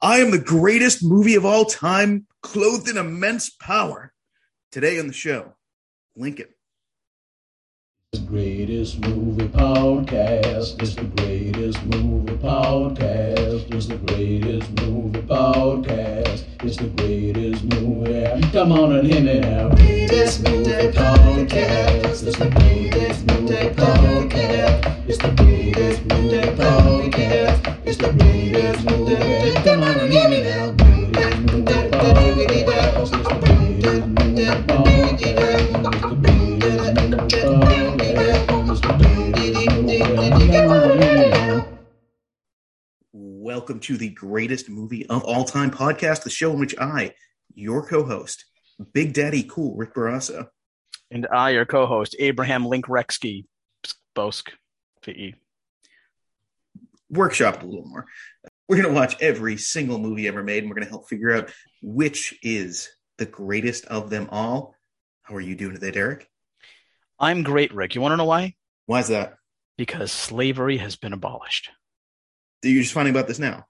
I am the greatest movie of all time, clothed in immense power. Today on the show, Lincoln. The greatest movie podcast. It's the greatest movie podcast. It's the greatest movie podcast. It's the greatest movie. Come on and hear me now. Greatest movie podcast. It's the greatest movie podcast. It's the greatest movie podcast. It's the greatest movie. Come on and hear me now. Greatest movie podcast. It's the greatest movie podcast. Welcome to the greatest movie of all time podcast, the show in which I, your co host, Big Daddy Cool Rick Barrasso, And I, your co-host, Abraham Link Rexky, Bosk, VE. workshop a little more. We're going to watch every single movie ever made, and we're going to help figure out which is the greatest of them all. How are you doing today, Derek? I'm great, Rick. You want to know why? Why is that? Because slavery has been abolished. You're just finding about this now.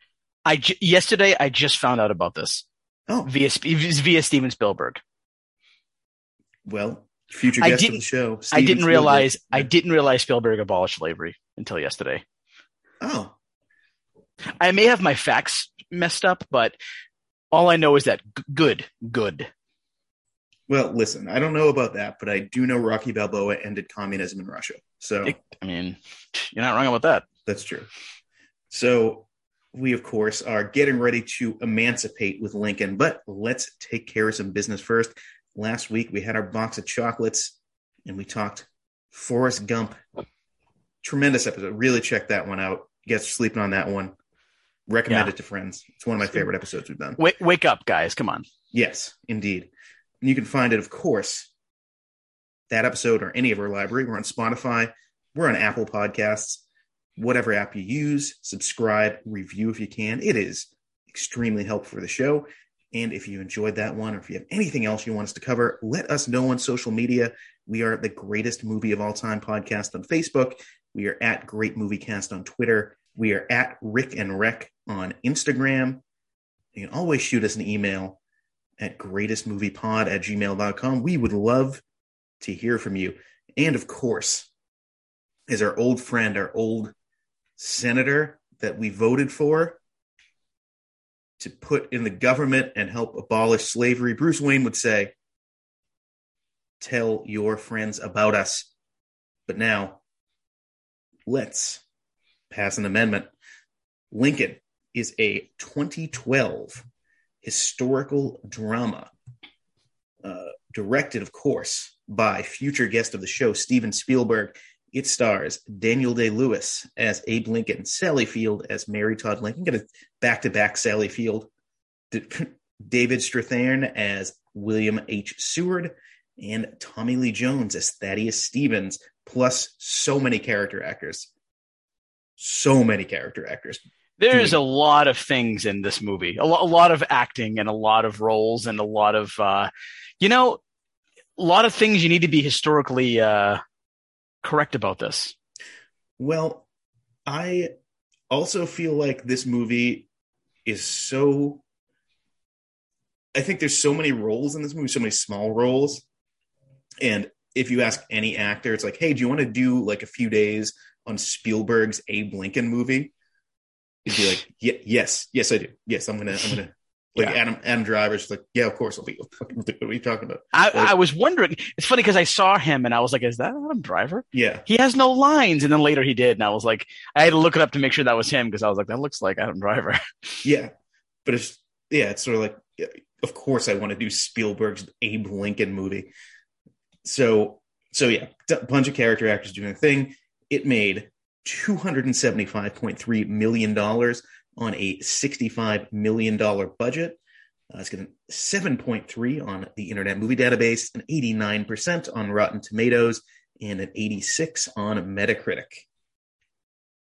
I j- yesterday I just found out about this Oh, via via Steven Spielberg. well, future I guest of the show. I didn't Spielberg. realize I didn't realize Spielberg abolished slavery until yesterday. Oh, I may have my facts messed up, but all I know is that g- good, good. well, listen, I don't know about that, but I do know Rocky Balboa ended communism in Russia. So I mean, you're not wrong about that. That's true. So we, of course, are getting ready to emancipate with Lincoln, but let's take care of some business first. Last week we had our box of chocolates and we talked Forrest Gump. Tremendous episode. Really check that one out. Are sleeping on that one. Recommend Yeah. it to friends. It's one of my favorite episodes we've done. Wake, wake up, guys! Come on. Yes, indeed. And you can find it, of course, that episode or any of our library. We're on Spotify, we're on Apple Podcasts, whatever app you use, subscribe, review if you can. It is extremely helpful for the show. And if you enjoyed that one, or if you have anything else you want us to cover, let us know on social media. We are the greatest movie of all time podcast on Facebook. We are at Great Movie Cast on Twitter. We are at Rick and Rec on Instagram. You can always shoot us an email at greatestmoviepod at gmail.com. We would love to hear from you. And of course, as our old friend, our old senator that we voted for to put in the government and help abolish slavery, Bruce Wayne would say, Tell your friends about us. But now, let's pass an amendment. Lincoln is a 2012 historical drama, uh, directed, of course, by future guest of the show, Steven Spielberg. It stars Daniel Day Lewis as Abe Lincoln, Sally Field as Mary Todd Lincoln. Get a back to back Sally Field. David Strathairn as William H. Seward, and Tommy Lee Jones as Thaddeus Stevens, plus so many character actors. So many character actors. There's a lot of things in this movie, a, lo- a lot of acting and a lot of roles and a lot of, uh, you know, a lot of things you need to be historically uh, correct about this. Well, I also feel like this movie is so. I think there's so many roles in this movie, so many small roles. And if you ask any actor, it's like, hey, do you want to do like a few days on Spielberg's Abe Lincoln movie? He'd be like, yeah, yes, yes, I do. Yes, I'm gonna, I'm gonna. Like Yeah. Adam, Adam Driver's like, yeah, of course I'll be. What are you talking about? I, Like- I was wondering. It's funny because I saw him and I was like, "Is that Adam Driver?" Yeah, He has no lines, and then later he did, and I was like, I had to look it up to make sure that was him because I was like, "That looks like Adam Driver." Yeah, but it's yeah, it's sort of like of course I want to do Spielberg's Abe Lincoln movie. So so yeah, a bunch of character actors doing a thing. It made two hundred and seventy five point three million dollars on a sixty five million dollar budget. Uh, it's getting seven point three on the Internet Movie Database, an eighty nine percent on Rotten Tomatoes, and an eighty six on Metacritic.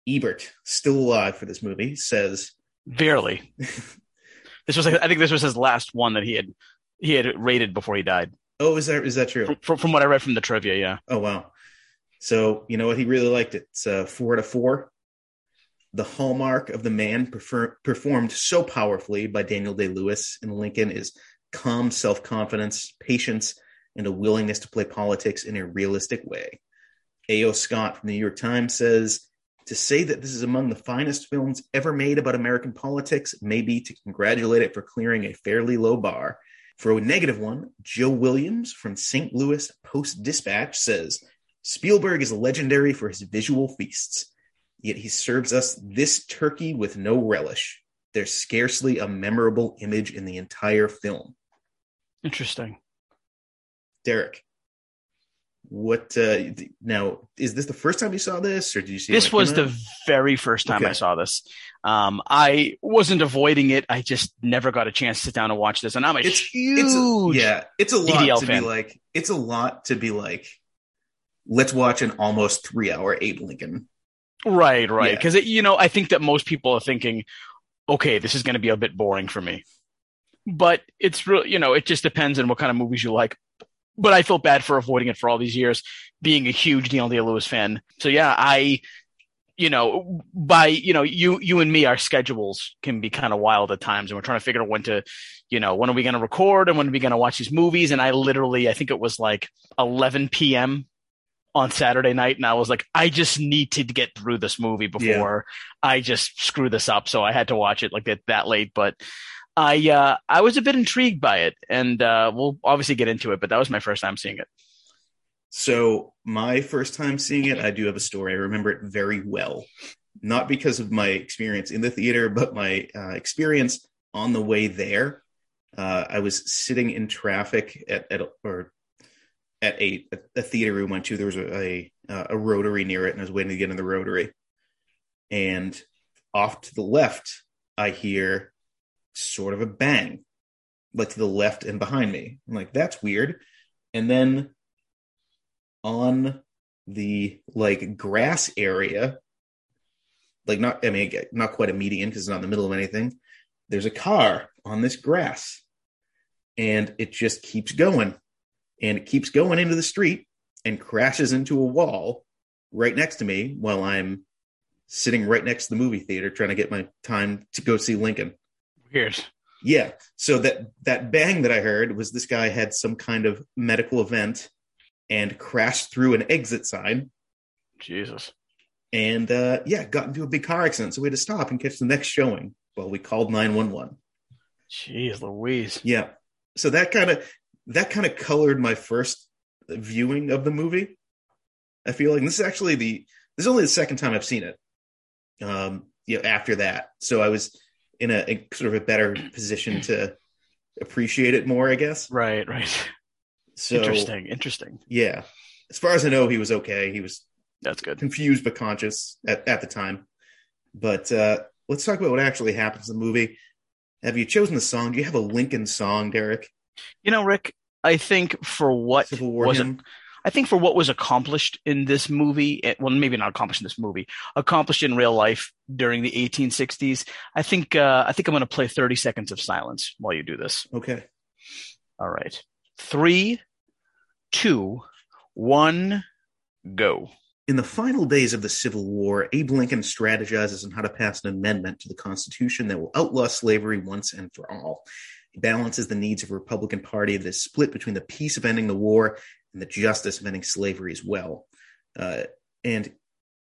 Ebert, still alive for this movie, says Barely. this was, like, I think, this was his last one that he had he had rated before he died. Oh, is that is that true? From, from, from what I read from the trivia, yeah. Oh wow. So you know what? He really liked it. It's uh, four out of four. The hallmark of the man prefer- performed so powerfully by Daniel Day Lewis in Lincoln is calm self confidence, patience, and a willingness to play politics in a realistic way. A.O. Scott from the New York Times says to say that this is among the finest films ever made about American politics may be to congratulate it for clearing a fairly low bar. For a negative one, Joe Williams from St. Louis Post Dispatch says Spielberg is legendary for his visual feasts, yet he serves us this turkey with no relish. There's scarcely a memorable image in the entire film. Interesting. Derek, what uh now is this the first time you saw this or did you see This was the very first time I saw this. Um, I wasn't avoiding it. I just never got a chance to sit down and watch this. And I'm a It's- huge, it's a, yeah it's a lot DDL to fan. be like it's a lot to be like let's watch an almost three hour abe lincoln right, right. Yeah. Because you know, I think that most people are thinking, okay, this is going to be a bit boring for me. But it's real, you know, it just depends on what kind of movies you like. But I felt bad for avoiding it for all these years, being a huge Daniel Day Lewis fan. So yeah, I, you know, by you know, you you and me, our schedules can be kind of wild at times, and we're trying to figure out when to, you know, when are we going to record and when are we going to watch these movies. And I literally, I think it was like 11 p.m. on Saturday night, and I was like, I just need to get through this movie before I just screw this up. So I had to watch it like that that late, but. I uh, I was a bit intrigued by it, and uh, we'll obviously get into it. But that was my first time seeing it. so my first time seeing it i do have a story i remember it very well not because of my experience in the theater but my uh, experience on the way there uh, i was sitting in traffic at, at or at a, a theater we went to there was a, a a rotary near it and i was waiting to get in the rotary. And off to the left i hear sort of a bang like to the left and behind me. I'm like that's weird. And then on the like grass area like not i mean not quite a median because it's not in the middle of anything there's a car on this grass and it just keeps going and it keeps going into the street and crashes into a wall right next to me while i'm sitting right next to the movie theater trying to get my time to go see lincoln Weird. yeah. So that that bang that I heard was this guy had some kind of medical event and crashed through an exit sign Jesus. and uh yeah, got into a big car accident. So we had to stop and catch the next showing. Well, we called 911. Jeez Louise. Yeah. So that kind of that kind of colored my first viewing of the movie. I feel like this is actually the this is only the second time I've seen it. Um, you know, after that. So I was in a, a sort of a better position to appreciate it more, I guess. Right, right. So interesting. Interesting. Yeah. As far as I know, he was okay. He was That's good. confused but conscious at, at the time. But uh, let's talk about what actually happens in the movie. Have you chosen the song? Do you have a Lincoln song, Derek? You know, Rick, I think for what was? I think for what was accomplished in this movie, it, well, maybe not accomplished in this movie, accomplished in real life during the 1860s, I think uh, I think I'm going to play 30 seconds of silence while you do this. Okay. All right, three, two, one, go. In the final days of the Civil War, Abe Lincoln strategizes on how to pass an amendment to the Constitution that will outlaw slavery once and for all. Balances the needs of a Republican Party that is split between the peace of ending the war and the justice of ending slavery as well. Uh, and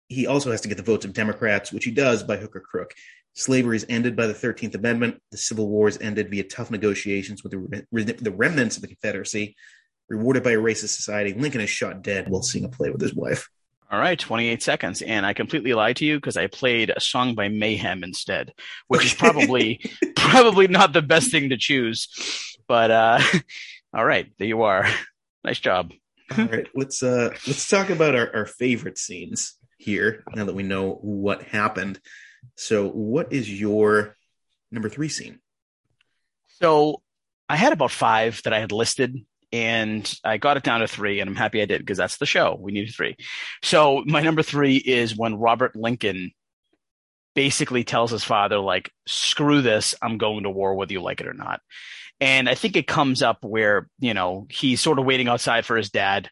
he also has to get the votes of Democrats, which he does by hook or crook. Slavery is ended by the 13th Amendment. The Civil War is ended via tough negotiations with the, re- the remnants of the Confederacy. Rewarded by a racist society, Lincoln is shot dead while seeing a play with his wife. All right, 28 seconds. And I completely lied to you because I played a song by Mayhem instead, which is probably probably not the best thing to choose. But uh all right, there you are. Nice job. All right, let's uh let's talk about our, our favorite scenes here now that we know what happened. So, what is your number three scene? So I had about five that I had listed and I got it down to three and I'm happy I did because that's the show. We needed three. So my number three is when Robert Lincoln basically tells his father, like, screw this, I'm going to war whether you like it or not. And I think it comes up where, you know, he's sort of waiting outside for his dad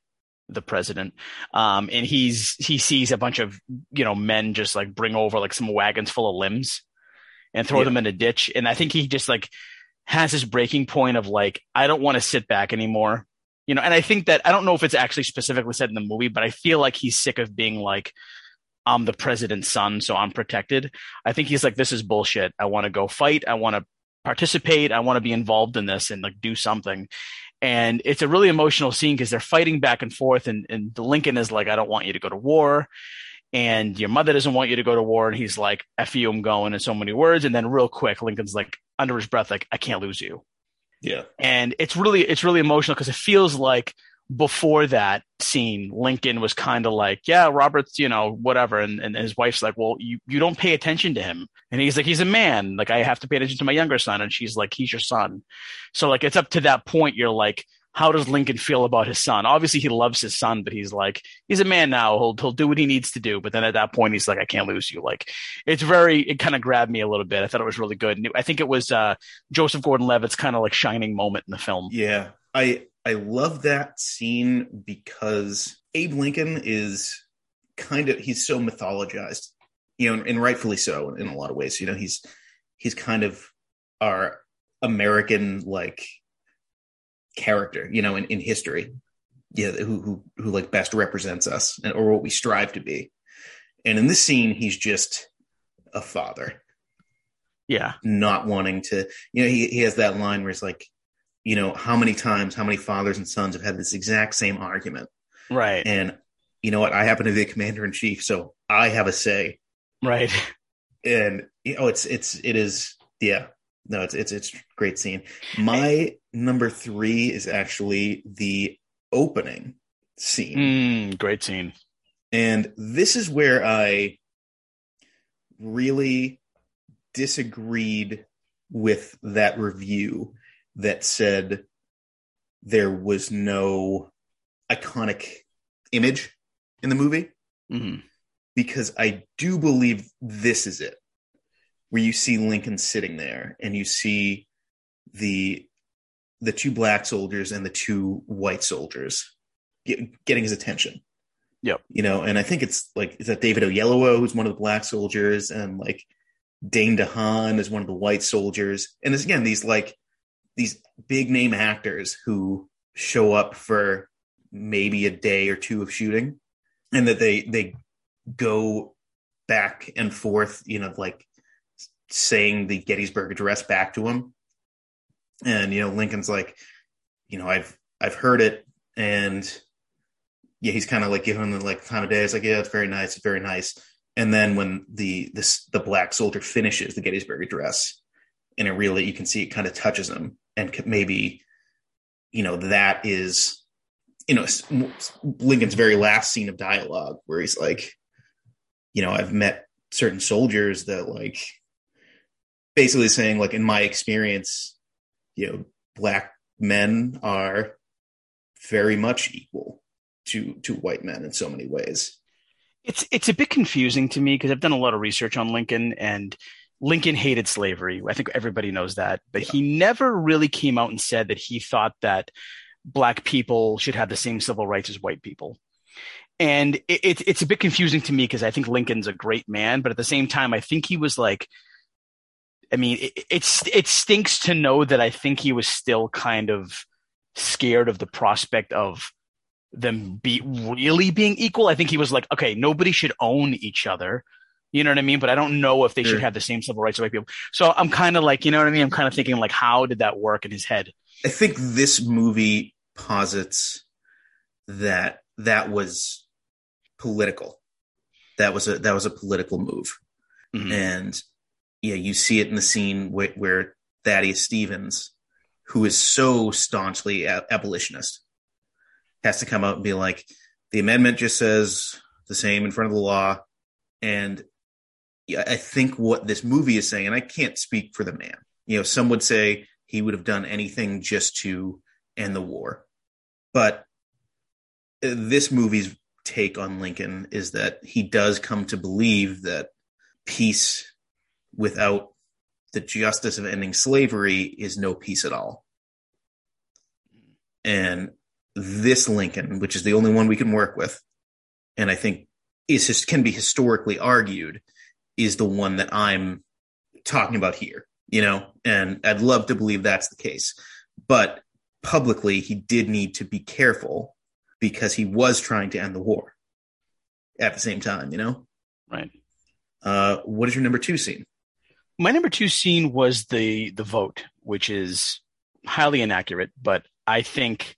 the president. Um, and he's he sees a bunch of you know men just like bring over like some wagons full of limbs and throw Yeah. them in a ditch. And I think he just like has this breaking point of like I don't want to sit back anymore. You know, and I think that I don't know if it's actually specifically said in the movie, but I feel like he's sick of being like I'm the president's son, so I'm protected. I think he's like, this is bullshit. I want to go fight. I want to participate. I want to be involved in this and like do something. And it's a really emotional scene because they're fighting back and forth. And, and Lincoln is like, I don't want you to go to war. And your mother doesn't want you to go to war. And he's like, F you, I'm going in so many words. And then real quick, Lincoln's like, under his breath, like, I can't lose you. Yeah. and it's really it's really emotional because it feels like before that scene lincoln was kind of like yeah robert's you know whatever. And, and his wife's like well you, you don't pay attention to him. And he's like he's a man. Like i have to pay attention to my younger son. And she's like he's your son. So like it's up to that point you're like how does lincoln feel about his son obviously he loves his son but he's like he's a man now he'll, he'll do what he needs to do but then at that point he's like i can't lose you like it's very it kind of grabbed me a little bit i thought it was really good and i think it was uh joseph gordon-levitt's kind of like shining moment in the film Yeah. I I love that scene because Abe Lincoln is kind of he's so mythologized. You know, and, and rightfully so in a lot of ways. You know, he's he's kind of our American like character, you know, in, in history. Yeah, who who who like best represents us and, or what we strive to be. And in this scene, he's just a father. Yeah. Not wanting to you know he, he has that line where it's like you know how many times how many fathers and sons have had this exact same argument? Right. And you know what? I happen to be the commander in chief so i have a say. Right. And you know it's it's it is yeah. No it's it's it's great scene. My number three is actually the opening scene Mm, great scene. And this is where I really disagreed with that review that said there was no iconic image in the movie hmm because I do believe this is it. Where you see Lincoln sitting there and you see the the two black soldiers and the two white soldiers get, getting his attention. Yep. You know, and I think it's like is that David Oyelowo who's one of the black soldiers and like Dane DeHaan is one of the white soldiers. And it's again these like these big name actors who show up for maybe a day or two of shooting and that they they go back and forth, you know, like saying the Gettysburg Address back to him. And you know, Lincoln's like, you know, I've I've heard it, and yeah, he's kind of like giving the like time of day. It's like, yeah, it's very nice, it's very nice. And then when the this the black soldier finishes the Gettysburg Address, and it really you can see it kind of touches him, and maybe, you know, that is, you know, Lincoln's very last scene of dialogue where he's like, you know, I've met certain soldiers that like basically saying like in my experience, you know, black men are very much equal to to white men in so many ways. It's it's a bit confusing to me because I've done a lot of research on Lincoln and Lincoln hated slavery. I think everybody knows that, but he never really came out and said that he thought that black people should have the same civil rights as white people. And it, it, it's a bit confusing to me because I think Lincoln's a great man, but at the same time, I think he was like, I mean, it, it's it stinks to know that I think he was still kind of scared of the prospect of them be really being equal. I think he was like, okay, nobody should own each other. You know what I mean? But I don't know if they Sure. should have the same civil rights as white people. So I'm kind of like, you know what I mean? I'm kind of thinking like, how did that work in his head? I think this movie posits that that was political. That was a that was a political move. Mhm. and yeah, you see it in the scene where, where Thaddeus Stevens, who is so staunchly abolitionist, has to come out and be like, the amendment just says the same in front of the law, and I think what this movie is saying, and I can't speak for the man. You know, some would say he would have done anything just to end the war, but uh, this movie's take on Lincoln is that he does come to believe that peace without the justice of ending slavery is no peace at all. And this Lincoln, which is the only one we can work with, and I think is just can be historically argued, is the one that I'm talking about here. You know, and I'd love to believe that's the case, but publicly he did need to be careful because he was trying to end the war at the same time. You know, Right. uh, what is your number two scene? My number two scene was the the vote, which is highly inaccurate, but I think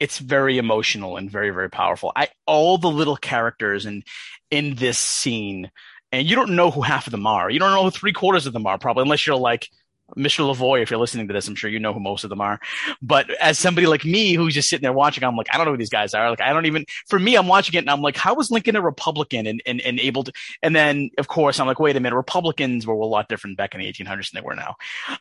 it's very emotional and very very powerful. I all the little characters and in this scene, and you don't know who half of them are. You don't know who three quarters of them are, probably, unless you're like Mr. Lavoy. If you're listening to this, I'm sure you know who most of them are. But as somebody like me who's just sitting there watching, I'm like, I don't know who these guys are. Like, I don't even. For me, I'm watching it and I'm like, how was Lincoln a Republican and and, and able to? And then of course I'm like, wait a minute, Republicans were a lot different back in the 1800s than they were now.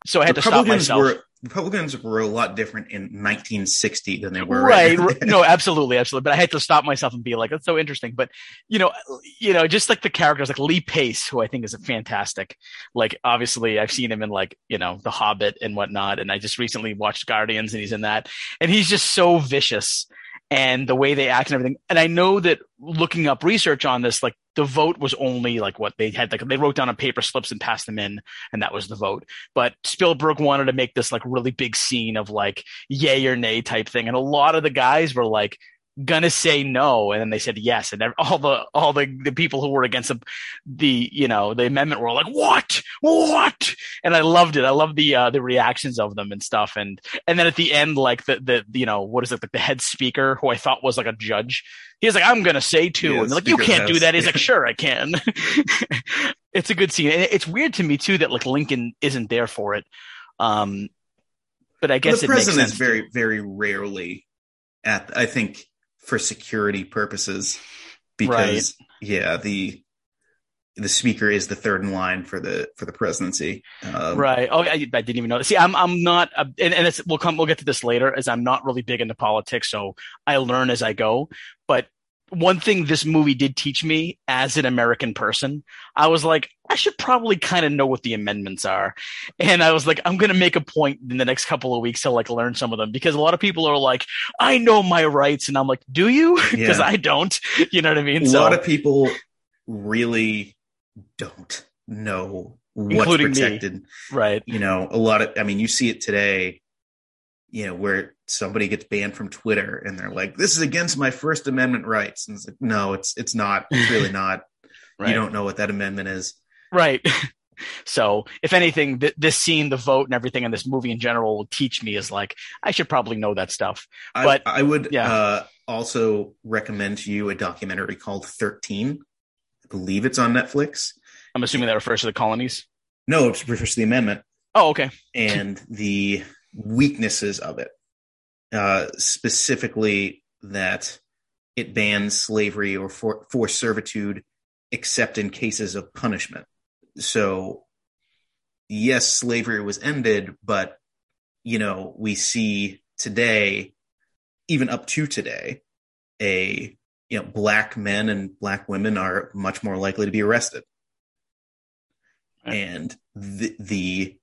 So I had to stop myself. were Republicans were a lot different in 1960 than they were right. no absolutely absolutely. But i had to stop myself and be like that's so interesting. But you know you know just like the characters like lee pace who i think is a fantastic like obviously i've seen him in like you know the hobbit and whatnot and i just recently watched guardians and he's in that. And he's just so vicious and the way they act and everything and i know that looking up research on this like the vote was only like what they had like they wrote down on paper slips and passed them in and that was the vote but spielberg wanted to make this like really big scene of like yay or nay type thing. And a lot of the guys were like gonna say no, and then they said yes, and all the all the the people who were against the, the you know the amendment were like what what, and I loved it. I loved the uh, the reactions of them and stuff, and and then at the end, like the the you know what is it like the head speaker who I thought was like a judge. He was like, I'm gonna say two, Yeah, and like, you can't do that. He's like, sure, I can. it's a good scene. And it's weird to me too that like Lincoln isn't there for it. Um, but I guess the it makes president is very, very rarely at. I think for security purposes, because yeah, the the speaker is the third in line for the for the presidency. Um, right. Oh, I, I didn't even know. See, I'm I'm not, uh, and, and it's we'll come we'll get to this later. As I'm not really big into politics, so I learn as I go. But one thing this movie did teach me as an American person, I was like, I should probably kind of know what the amendments are. And I was like, I'm going to make a point in the next couple of weeks to like learn some of them because a lot of people are like, I know my rights. And I'm like, do you? Because Yeah. I don't. You know what I mean? A lot of people really don't know what's Including me. protected. right. You know, a lot of. I mean, you see it today. You know, where somebody gets banned from Twitter and they're like, "This is against my First Amendment rights," and it's like, no, it's it's not. It's really not. Right. You don't know what that amendment is. Right. So, if anything, th- this scene, the vote, and everything in this movie in general will teach me is like I should probably know that stuff. But- I, I would yeah. uh, also recommend to you a documentary called 13. I believe it's on Netflix. I'm assuming that refers to the colonies. No, it refers to the amendment Oh, okay. and the weaknesses of it. Uh, specifically, that it bans slavery or for, forced servitude except in cases of punishment. So, yes, slavery was ended, but you know, we see today, even up to today, a you know, black men and black women are much more likely to be arrested. Right. And the the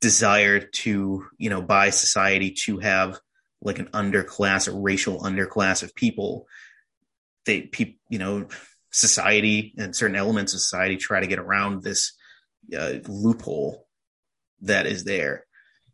desire to, you know, by society to have like an underclass, a racial underclass of people, they people, you know, society and certain elements of society try to get around this uh, loophole that is there.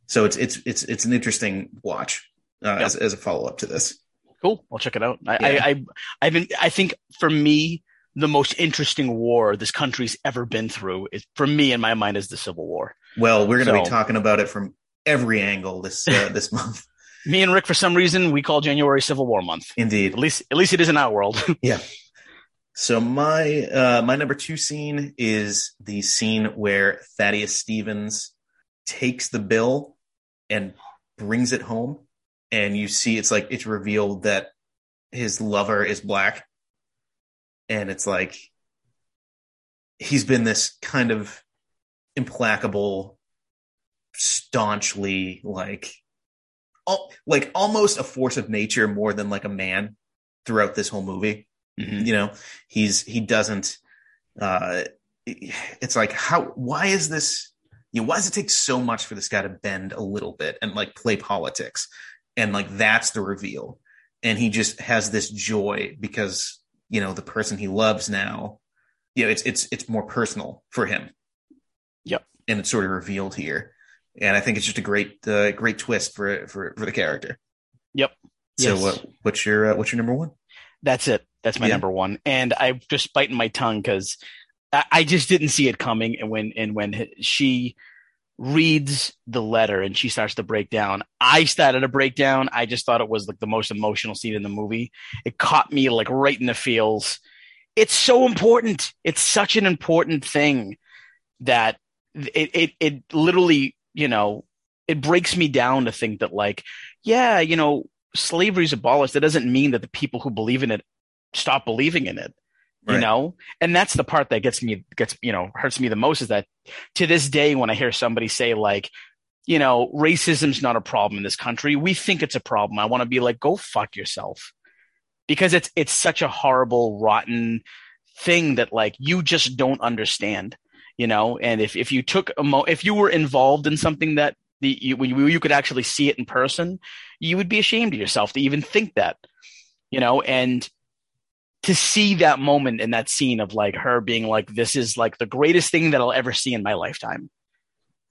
So it's it's it's it's an interesting watch uh, Yeah. as as a follow up to this. Cool. I'll check it out. I, Yeah. I, I, I've been, I think for me, the most interesting war this country's ever been through is, for me, in my mind, is the Civil War. Well, we're going to be talking about it from every angle this uh, this month. Me and Rick, for some reason, we call January Civil War month. Indeed. At least, at least it is in our world. Yeah. So my uh, my number two scene is the scene where Thaddeus Stevens takes the bill and brings it home, and you see it's like it's revealed that his lover is black, and it's like he's been this kind of implacable, staunchly like, al- like almost a force of nature more than like a man throughout this whole movie. Mhm. you know he's he doesn't uh it's like how why is this you know why does it take so much for this guy to bend a little bit and like play politics? And like that's the reveal. And he just has this joy because you know the person he loves now you know it's it's it's more personal for him Yep. and it's sort of revealed here and i think it's just a great uh, great twist for for for the character Yep. so Yes. what what's your uh, what's your number one That's it. That's my Yeah. number one. And I'm just biting my tongue because I, I just didn't see it coming. And when and when she reads the letter and she starts to break down, I started to break down. I just thought it was like the most emotional scene in the movie. It caught me like right in the feels. It's so important. It's such an important thing that it it it literally, you know, it breaks me down to think that like, yeah, you know, slavery's abolished. That doesn't mean that the people who believe in it stop believing in it. You know? And that's the part that gets me gets, you know, hurts me the most is that to this day when I hear somebody say like, you know, racism's not a problem in this country. We think it's a problem. I want to be like, go fuck yourself. Because it's it's such a horrible, rotten thing that like you just don't understand. You know, and if, if you took a mo if you were involved in something that the you, you, could actually see it in person, you would be ashamed of yourself to even think that. You know, and to see that moment in that scene of like her being like, this is like the greatest thing that I'll ever see in my lifetime.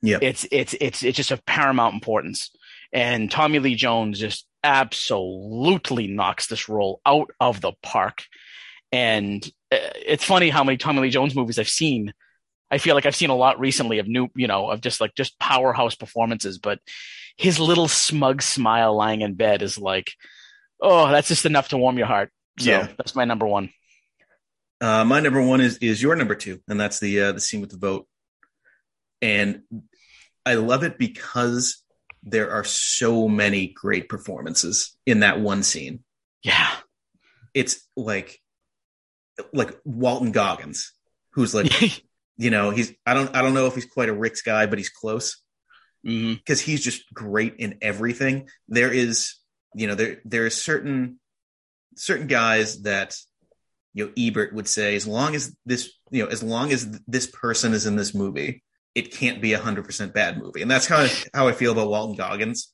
Yeah. It's it's it's it's just of paramount importance. And Tommy Lee Jones just absolutely knocks this role out of the park. And uh, it's funny how many Tommy Lee Jones movies I've seen. I feel like I've seen a lot recently of new, you know, of just like just powerhouse performances, but his little smug smile lying in bed is like, oh, that's just enough to warm your heart. So Yeah. that's my number one. Uh, my number one is is your number two, and that's the uh, the scene with the vote. And I love it because there are so many great performances in that one scene. Yeah. It's like like Walton Goggins, who's like you know he's I don't I don't know if he's quite a Rick's guy, but he's close mm-hmm. because he's just great in everything. There is, you know, there there are certain certain guys that you know Ebert would say, as long as this, you know, as long as this person is in this movie, it can't be a hundred percent bad movie, and that's kind of how I feel about Walton Goggins.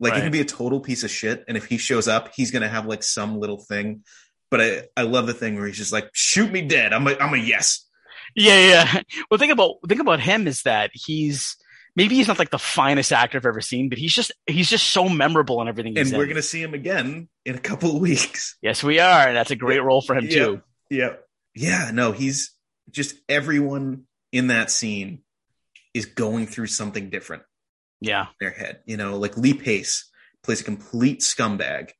Like he can be a total piece of shit, and if he shows up, he's gonna have like some little thing. But I, I love the thing where he's just like, shoot me dead. I'm a, I'm a yes. Yeah, yeah. Well, think about think about him is that he's maybe he's not like the finest actor I've ever seen, but he's just he's just so memorable in everything he's And we're gonna see him again in a couple of weeks. Yes, we are. And that's a great role for him Yeah. too. Yeah. Yeah. No, he's just everyone in that scene is going through something different Yeah. in their head. You know, like Lee Pace plays a complete scumbag,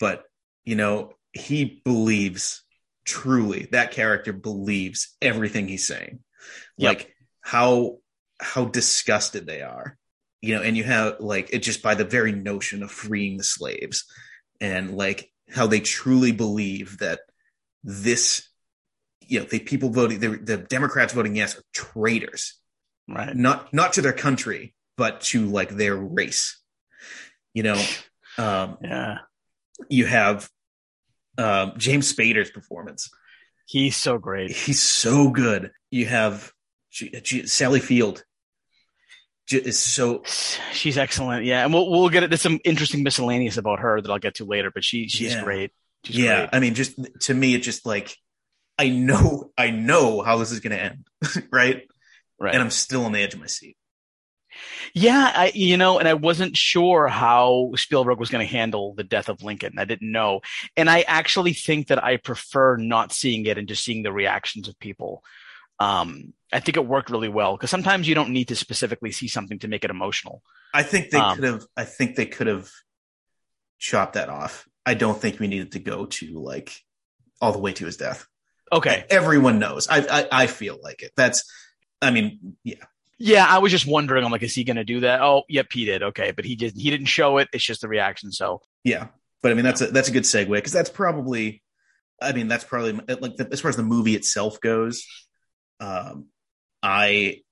but, you know, he believes truly that character believes everything he's saying. Yep. Like how, how disgusted they are, you know, and you have like it just by the very notion of freeing the slaves and like how they truly believe that this you know the people voting the, the democrats voting yes are traitors Right. not not to their country but to like their race you know um Yeah. you have um james spader's performance He's so great. he's so good you have G- G- sally field J- is so She's excellent. Yeah. And we'll we'll get it. There's some interesting miscellaneous about her that I'll get to later, but she she's Yeah. great. She's yeah great. i mean just to me it's just like i know i know how this is going to end right Right. and i'm still on the edge of my seat Yeah, I you know, and I wasn't sure how Spielberg was going to handle the death of Lincoln. I didn't know, and I actually think that I prefer not seeing it and just seeing the reactions of people. Um, I think it worked really well because sometimes you don't need to specifically see something to make it emotional. I think they Um, could have. I think they could have chopped that off. I don't think we needed to go to like all the way to his death. Okay, Everyone knows. I I, I feel like it. That's. I mean, yeah, yeah, I was just wondering. I'm like, is he going to do that? Oh, yep, he did. Okay, but he just he didn't show it. It's just the reaction. So yeah. But I mean, that's a that's a good segue because that's probably. I mean, that's probably like the, as far as the movie itself goes. Um, I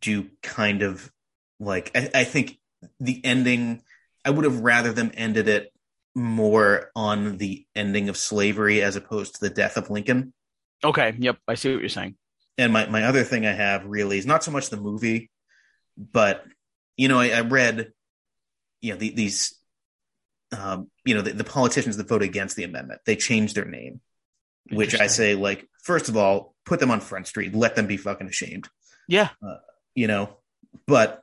do kind of like. I, I think the ending. I would have rather them ended it more on the ending of slavery as opposed to the death of Lincoln. okay, yep, I see what you're saying. And my, my other thing I have really is not so much the movie, but you know, I, I read, you know, the, these, um, you know the, the politicians that voted against the amendment they changed their name which i say like first of all put them on front street let them be fucking ashamed. Yeah. you know but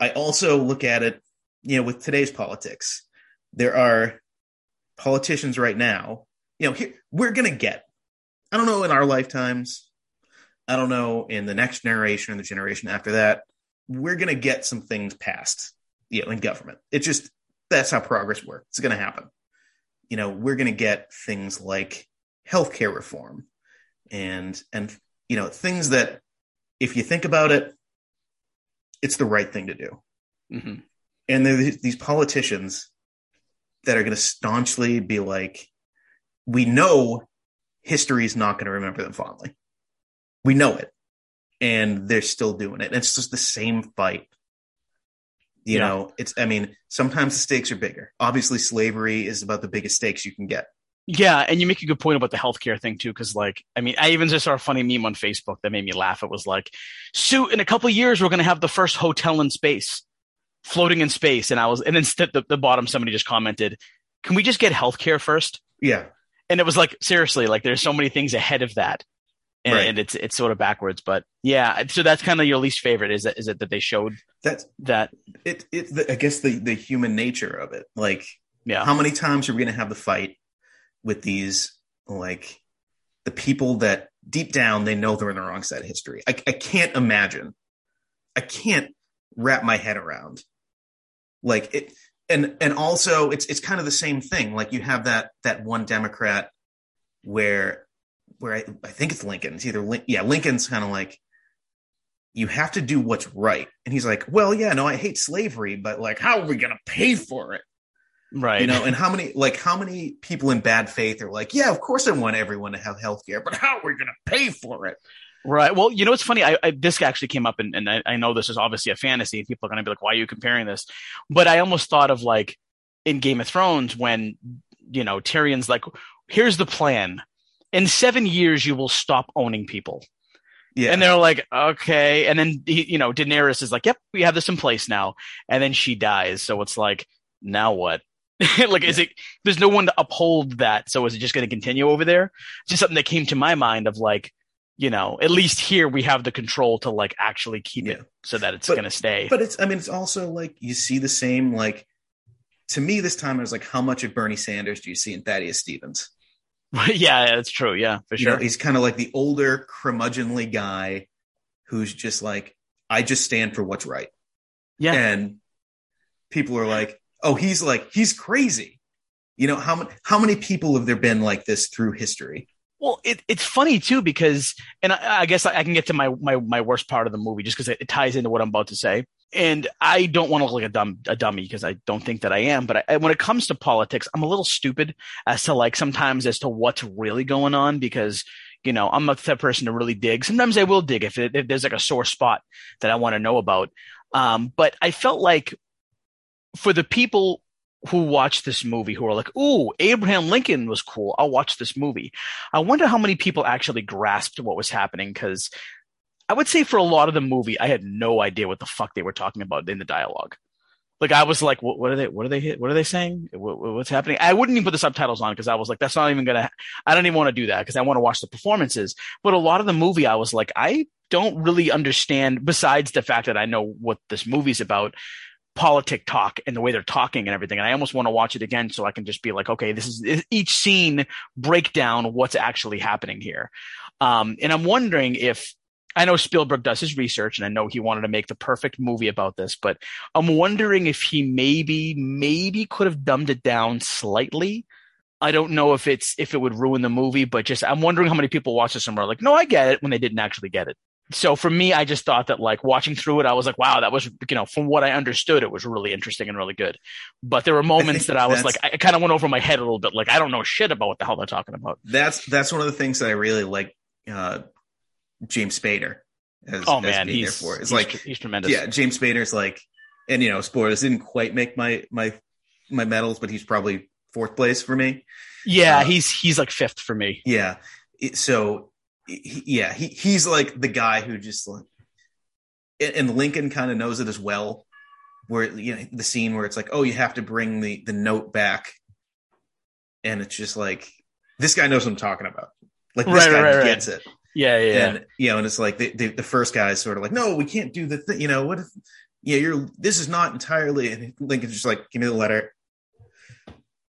i also look at it you know with today's politics. There are politicians right now you know here, we're gonna get i don't know in our lifetimes i don't know in the next generation and the generation after that we're gonna get some things passed you know in government. It just that's how progress works. It's gonna happen. You know we're gonna get things like healthcare reform and and you know things that if you think about it it's the right thing to do. Hmm and there these politicians that are going to staunchly be like we know history is not going to remember them fondly we know it and they're still doing it and it's just the same fight you Yeah. know it's i mean sometimes the stakes are bigger obviously slavery is about the biggest stakes you can get Yeah, and you make a good point about the healthcare thing too, because like, I mean, I even just saw a funny meme on Facebook that made me laugh. It was like, "So in a couple of years, we're going to have the first hotel in space, floating in space." And I was, and instead, the, the bottom somebody just commented, "Can we just get healthcare first? yeah And it was like, seriously, like, there's so many things ahead of that, and, Right. and it's it's sort of backwards. But yeah, so that's kind of your least favorite, is it? Is it that they showed that's that? it it the, i guess the the human nature of it like Yeah, how many times are we going to have the fight with these like the people that deep down they know they're in the wrong side of history i, I can't imagine i can't wrap my head around like it and and also it's it's kind of the same thing like you have that that one democrat where where i, I think it's lincoln it's either Lin- yeah lincoln's kind of like you have to do what's right and he's like well yeah no i hate slavery but like how are we going to pay for it right. you know and how many like how many people in bad faith are like yeah of course i want everyone to have health care but how are we going to pay for it Right. Well, you know, it's funny. I, I this actually came up, and, and I, I know this is obviously a fantasy. and People are going to be like, "Why are you comparing this?" But I almost thought of like in Game of Thrones when you know Tyrion's like, "Here's the plan: in seven years, you will stop owning people." yeah And they're like, "Okay." And then he, you know, Daenerys is like, "Yep, we have this in place now." And then she dies. So it's like, now what? like, is it? There's no one to uphold that. So is it just going to continue over there? Just something that came to my mind of like you know, at least here we have the control to like actually keep Yeah. it so that it's going to stay. but it's i mean it's also like you see the same like to me this time it was like how much of bernie sanders do you see in thaddeus stevens yeah, that's true. Yeah, for you sure. know he's kind of like the older curmudgeonly guy who's just like i just stand for what's right yeah. and people are like oh he's like he's crazy you know how many how many people have there been like this through history Well, it, it's funny too because, and I, I guess I, I can get to my, my, my worst part of the movie just because it, it ties into what I'm about to say. And I don't want to look like a dumb a dummy because I don't think that I am. But I, when it comes to politics, I'm a little stupid as to like sometimes as to what's really going on because you know I'm not the type person to really dig. Sometimes I will dig if, it, if there's like a sore spot that I want to know about. Um, but I felt like for the people who watch this movie who are like, "Ooh, Abraham Lincoln was cool. I'll watch this movie." I wonder how many people actually grasped what was happening because I would say for a lot of the movie, I had no idea what the fuck they were talking about in the dialogue. Like I was like, what, what are they? What are they? What are they saying? What, what's happening? I wouldn't even put the subtitles on because I was like, that's not even gonna. I don't even want to do that because I want to watch the performances. But a lot of the movie, I was like, I don't really understand. Besides the fact that I know what this movie's about, politic talk and the way they're talking and everything. And I almost want to watch it again so I can just be like, okay, this is each scene break down what's actually happening here. Um, and I'm wondering if I know Spielberg does his research and I know he wanted to make the perfect movie about this, but I'm wondering if he maybe, maybe could have dumbed it down slightly. I don't know if it's, if it would ruin the movie, but just, I'm wondering how many people watch this and were like, no, I get it when they didn't actually get it so for me, I just thought that like watching through it, I was like, wow, that was, you know, from what I understood, it was really interesting and really good. But there were moments that I was like, I kind of went over my head a little bit. Like, I don't know shit about what the hell they're talking about. that's that's one of the things that i really like uh james spader as, Oh as man, he's, there for it's he's, like he's tremendous. yeah james spader's like and you know spoilers didn't quite make my my my medals but he's probably fourth place for me Yeah, Uh, he's, he's like fifth for me. yeah so he, yeah he he's like the guy who just like and- lincoln kind of knows it as well where you know the scene where it's like oh you have to bring the the note back and it's just like this guy knows what I'm talking about. Like this Right, guy right, right. gets it, Yeah, yeah, yeah. and you know, and it's like the, the, the first guy is sort of like, no, we can't do the thing. You know what? If, yeah, you're. This is not entirely. And Lincoln's just like, give me the letter.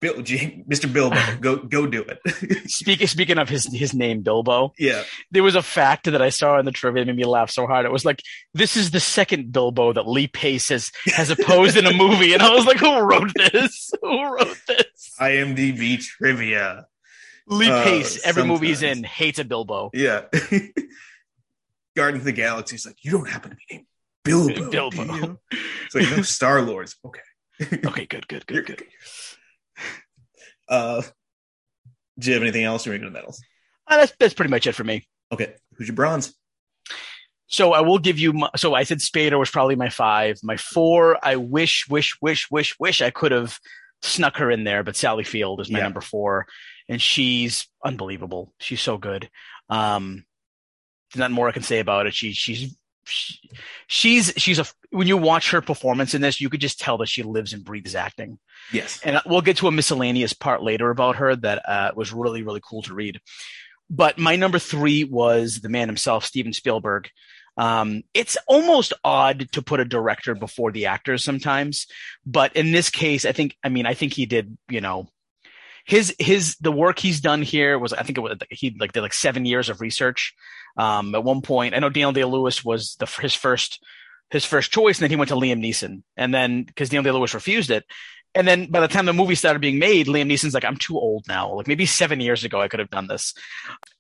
Bill, Mr. Bilbo, go go do it. Speaking speaking of his his name Bilbo, yeah, there was a fact that I saw in the trivia that made me laugh so hard. It was like this is the second Bilbo that Lee Pace has has opposed in a movie, and I was like, who wrote this? Who wrote this? IMDb trivia. Lee Uh, Pace, every movie he's in, hates a Bilbo. Yeah. Guardians of the Galaxy is like, you don't happen to be named Bilbo. Bilbo. do you?" It's like, no, Star Lords. Okay. Okay, good, good, good, good. Uh, do you have anything else? You're to medals? Uh, that's that's pretty much it for me. Okay. Who's your bronze? So I will give you. My, so I said Spader was probably my five. My four, I wish, wish, wish, wish, wish I could have snuck her in there, but Sally Field is my Yeah. number four, and she's unbelievable. She's so good. Um, there's nothing more I can say about it. She, she's, she, she's, she's a. When you watch her performance in this, you could just tell that she lives and breathes acting. Yes. And we'll get to a miscellaneous part later about her that uh, was really, really cool to read. But my number three was the man himself, Steven Spielberg. Um, it's almost odd to put a director before the actors sometimes, but in this case, I think, I mean, I think he did, you know, his, his, the work he's done here was, I think it was, he like did like seven years of research. Um, at one point, I know Daniel Day Lewis was the, his first, his first choice, and then he went to Liam Neeson. And then, because Daniel Day Lewis refused it, and then by the time the movie started being made, Liam Neeson's like, I'm too old now. Like maybe seven years ago, I could have done this.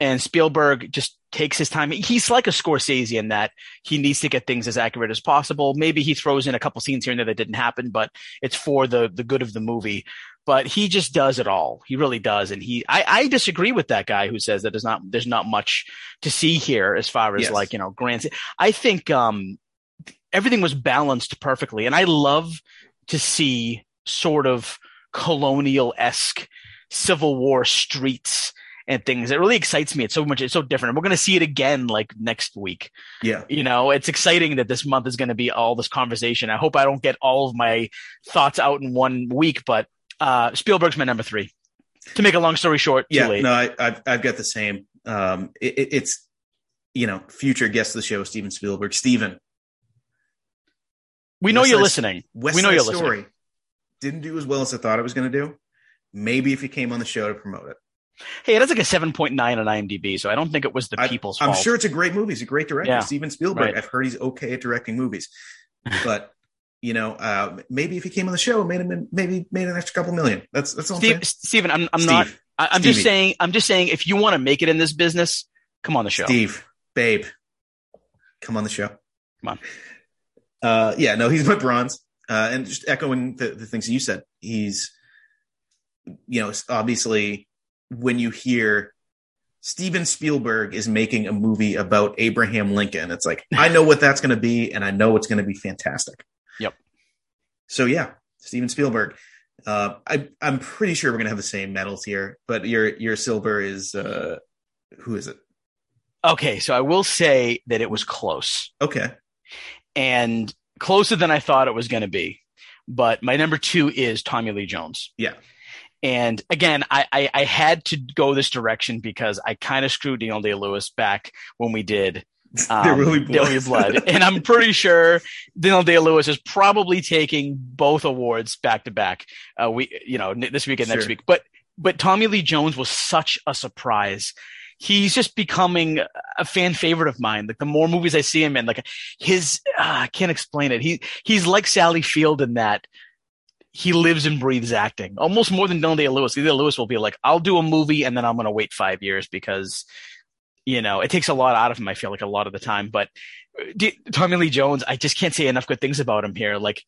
And Spielberg just takes his time. He's like a Scorsese in that he needs to get things as accurate as possible. Maybe he throws in a couple scenes here and there that didn't happen, but it's for the, the good of the movie. But he just does it all. He really does. And he, I, I disagree with that guy who says that there's not, there's not much to see here as far as Yes. like, you know, grants. I think, um, everything was balanced perfectly. And I love to see sort of colonial esque Civil War streets and things. It really excites me. It's so much, it's so different. We're going to see it again like next week. Yeah. You know, it's exciting that this month is going to be all this conversation. I hope I don't get all of my thoughts out in one week, but uh, Spielberg's my number three. To make a long story short, Yeah. late. No, I, I've, I've got the same. Um, it, it- it's, you know, future guest of the show, Steven Spielberg. Steven, we know West you're Side- listening. West we know Side you're Story listening. didn't do as well as I thought it was going to do. Maybe if he came on the show to promote it. Hey, it has like a 7.9 on IMDb, so I don't think it was the I- people's I'm fault. sure it's a great movie. He's a great director, Yeah. Steven Spielberg. Right. I've heard he's okay at directing movies, but you know, uh, maybe if he came on the show, made him maybe made an extra couple million. That's that's all. I'm Steve, saying. Stephen, I'm, I'm Steve, not, I'm just saying, I'm just saying, if you want to make it in this business, come on the show. Steve, babe, come on the show. Come on. Uh, yeah, no, he's my bronze. Uh, and just echoing the, the things you said, he's, you know, obviously when you hear Steven Spielberg is making a movie about Abraham Lincoln, it's like, I know what that's going to be, and I know it's going to be fantastic. Yep. So yeah, Steven Spielberg. Uh, I, I'm pretty sure we're going to have the same medals here, but your, your silver is, uh, who is it? Okay, so I will say that it was close Okay. and closer than I thought it was going to be. But my number two is Tommy Lee Jones. Yeah. And again, I, I, I had to go this direction because I kind of screwed Daniel Day Lewis back when we did um, There Will Be There Will Be Blood. and I'm pretty sure Daniel Day Lewis is probably taking both awards back to back. Uh, we, you know, this week and next week. But but Tommy Lee Jones was such a surprise. He's just becoming a fan favorite of mine. Like the more movies I see him in, like his, uh, I can't explain it. He he's like Sally Field in that he lives and breathes acting almost more than Daniel Day Lewis. Daniel Lewis will be like, I'll do a movie and then I'm going to wait five years because, you know, it takes a lot out of him. I feel like a lot of the time, but uh, Tommy Lee Jones, I just can't say enough good things about him here. Like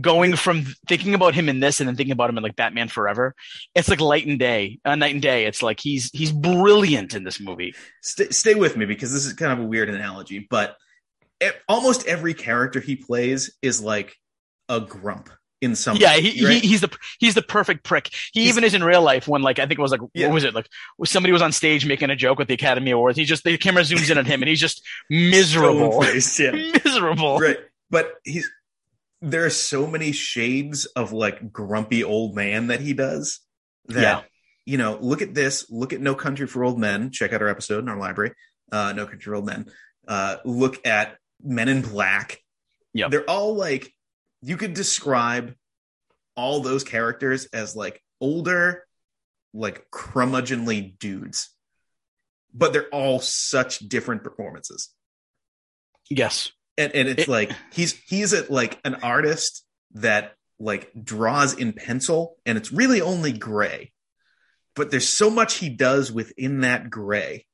going from thinking about him in this and then thinking about him in like Batman Forever, it's like light and day, uh, night and day. It's like he's he's brilliant in this movie. stay, stay with me because this is kind of a weird analogy, but e- almost every character he plays is like a grump in some Yeah, he, right? he he's the he's the perfect prick. He He's- even is in real life when like I think it was like Yeah. what was it like somebody was on stage making a joke with the Academy Awards. He just the camera zooms in on him and he's just miserable, Stone-faced, yeah. miserable. right. But he's there are so many shades of like grumpy old man that he does that Yeah. you know, look at this. Look at No Country for Old Men. Check out our episode in our library. Uh, no Country for Old Men. Uh, look at Men in Black. yeah they're all like you could describe all those characters as like older, like curmudgeonly dudes, but they're all such different performances. Yes. And and it's It- like he's he's a, like an artist that like draws in pencil, and it's really only gray, but there's so much he does within that gray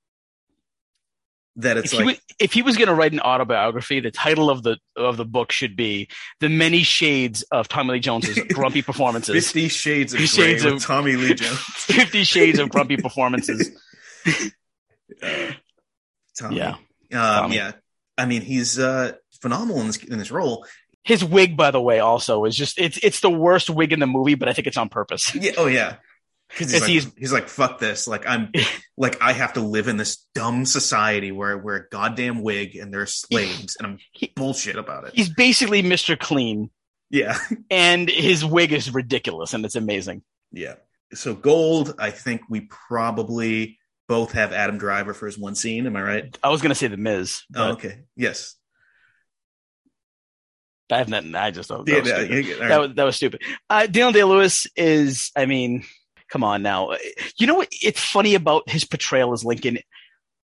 that If it's he, like was, if he was going to write an autobiography, the title of the of the book should be "The Many Shades of Tommy Lee Jones's Grumpy Performances." Fifty Shades of Shades of- Tommy Lee Jones. Fifty Shades of Grumpy Performances. Uh, Tommy. Yeah. Um, Tommy. yeah. I mean, he's uh, phenomenal in this in this role. His wig, by the way, also is just it's it's the worst wig in the movie, but I think it's on purpose. Yeah. Oh yeah. Because he's, like, he's- he's like, fuck this. Like I'm, like I have to live in this dumb society where I wear a goddamn wig and they're slaves, and I'm He- bullshit about it. He's basically Mr. Clean, Yeah. and his wig is ridiculous, and it's amazing. Yeah. So gold, I think we probably both have Adam Driver for his one scene. Am I right? I was going to say the Miz, but Oh, okay. Yes. I have nothing. I just thought that, Yeah, was, yeah, stupid. yeah, all that was that was stupid. Uh, Daniel Day Lewis is, I mean, come on now. You know what? It's funny about his portrayal as Lincoln.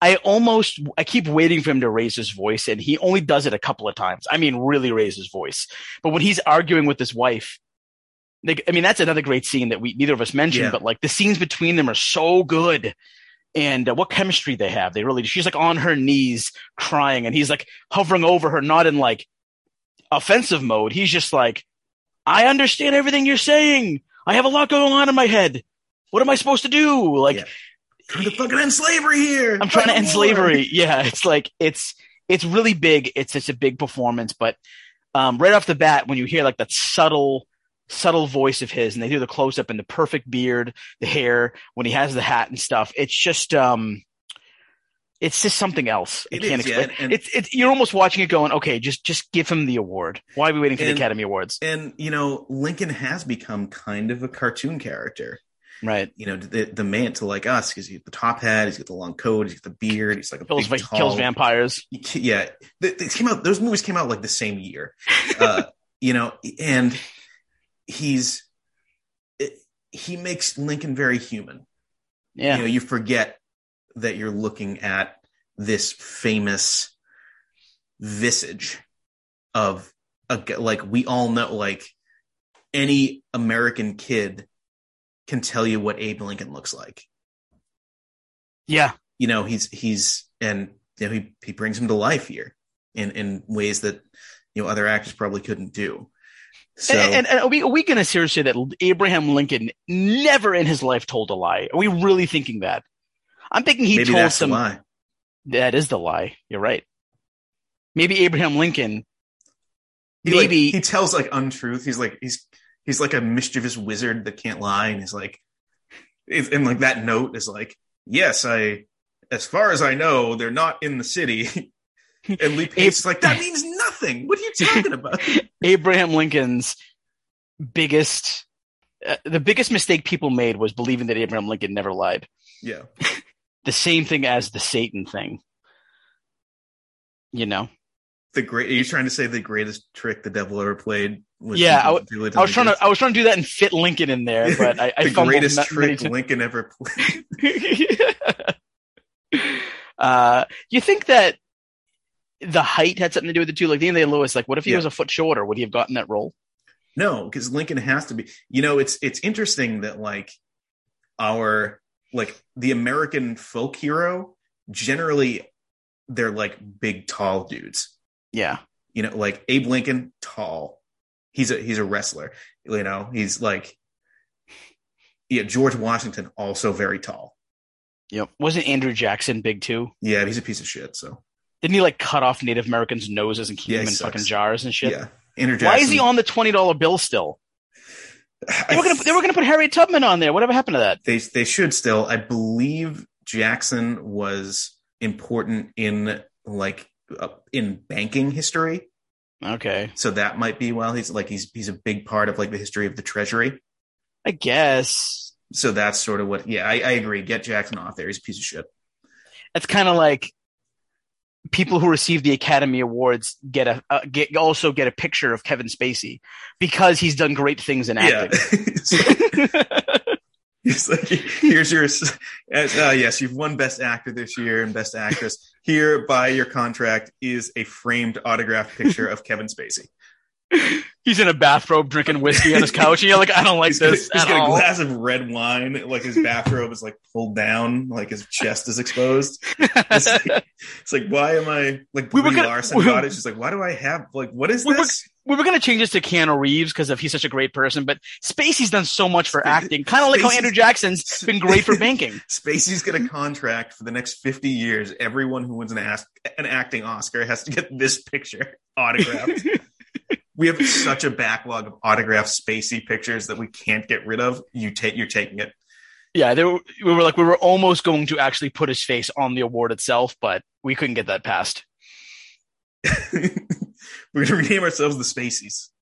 I almost, I keep waiting for him to raise his voice, and he only does it a couple of times. I mean, really raise his voice. But when he's arguing with his wife, like, I mean, that's another great scene that we neither of us mentioned. Yeah. But like the scenes between them are so good. And uh, what chemistry they have. They really, she's like on her knees crying, and he's like hovering over her, not in like offensive mode. He's just like, I understand everything you're saying. I have a lot going on in my head. What am I supposed to do? Like, Yeah. Trying to fucking end slavery here. I'm trying to end slavery. Yeah, it's like it's it's really big. It's such a big performance, but um, right off the bat, when you hear like that subtle subtle voice of his, and they do the close up and the perfect beard, the hair, when he has the hat and stuff, it's just um, it's just something else. I It can't is, yeah, explain. and- it's it's you're almost watching it going, okay, just just give him the award. Why are we waiting for the Academy Awards? And you know, Lincoln has become kind of a cartoon character. Right. You know, the, the man to like us because he's the top hat, he's got the long coat, he's got the beard, he's like a Kills, big, tall, kills vampires. Yeah, they, they came out. Those movies came out like the same year. Uh, you know, and he's it, he makes Lincoln very human. Yeah. You know, you forget that you're looking at this famous visage of a like we all know like any American kid can tell you what Abe Lincoln looks like. yeah. You know, he's he's and you know he he brings him to life here in in ways that you know other actors probably couldn't do. So and, and, and are we are we going to seriously say that Abraham Lincoln never in his life told a lie? Are we really thinking that? I'm thinking he told some. lie. That is the lie. You're right. Maybe Abraham Lincoln. He, like, Maybe he tells like untruth. He's like he's he's like a mischievous wizard that can't lie, and he's like, and like that note is like, yes, I, as far as I know, they're not in the city. and Lee Pace is like, that means nothing. What are you talking about? Abraham Lincoln's biggest, uh, the biggest mistake people made was believing that Abraham Lincoln never lied. yeah, The same thing as the Satan thing. You know, the great. Are you trying to say the greatest trick the devil ever played? Yeah, I do it I was trying to I was trying to do that and fit Lincoln in there, but I, I the greatest trick Lincoln ever played. uh, you think that the height had something to do with it too? Like Daniel Day Lewis, like what if he Yeah. was a foot shorter? Would he have gotten that role? No, because Lincoln has to be. You know, it's it's interesting that like our like the American folk hero generally they're like big tall dudes. Yeah. You know, like Abe Lincoln, tall. He's a he's a wrestler. You know, he's like yeah. George Washington also very tall. Yep. Wasn't Andrew Jackson big too? Yeah, he's a piece of shit. So Didn't he like cut off Native Americans' noses and keep Yeah, them in sucks. fucking jars and shit? yeah, Andrew Why is he on the twenty dollar bill still? They were gonna they were gonna put Harriet Tubman on there. Whatever happened to that? they they should still. I believe Jackson was important in like uh, in banking history, Okay. so that might be well he's like he's he's a big part of like the history of the Treasury. I guess. So that's sort of what. Yeah, I, I agree. Get Jackson off there. He's a piece of shit. It's kind of like people who receive the Academy Awards get a uh, get also get a picture of Kevin Spacey because he's done great things in Yeah. It's like, here's your, uh, yes, you've won Best Actor this year and Best Actress. Here, by your contract, is a framed autographed picture of Kevin Spacey. he's in a bathrobe drinking whiskey on his couch, and you're like, I don't like this. he's got, this he's at got a glass of red wine, like his bathrobe is like pulled down, like his chest is exposed. It's like, it's like, why am I like We were gonna- Larson we- got it? She's like, why do I have like what is We this? We were going to change this to Keanu Reeves because of he's such a great person, but Spacey's done so much for acting, kind of like how Andrew Jackson's been great for banking. Spacey's going to contract for the next 50 years. Everyone who wins an, ask, an acting Oscar has to get this picture autographed. we have such a backlog of autographed Spacey pictures that we can't get rid of. You take, you're taking it. Yeah, were, we were like we were almost going to actually put his face on the award itself, but we couldn't get that passed. We're gonna rename ourselves the Spaceys.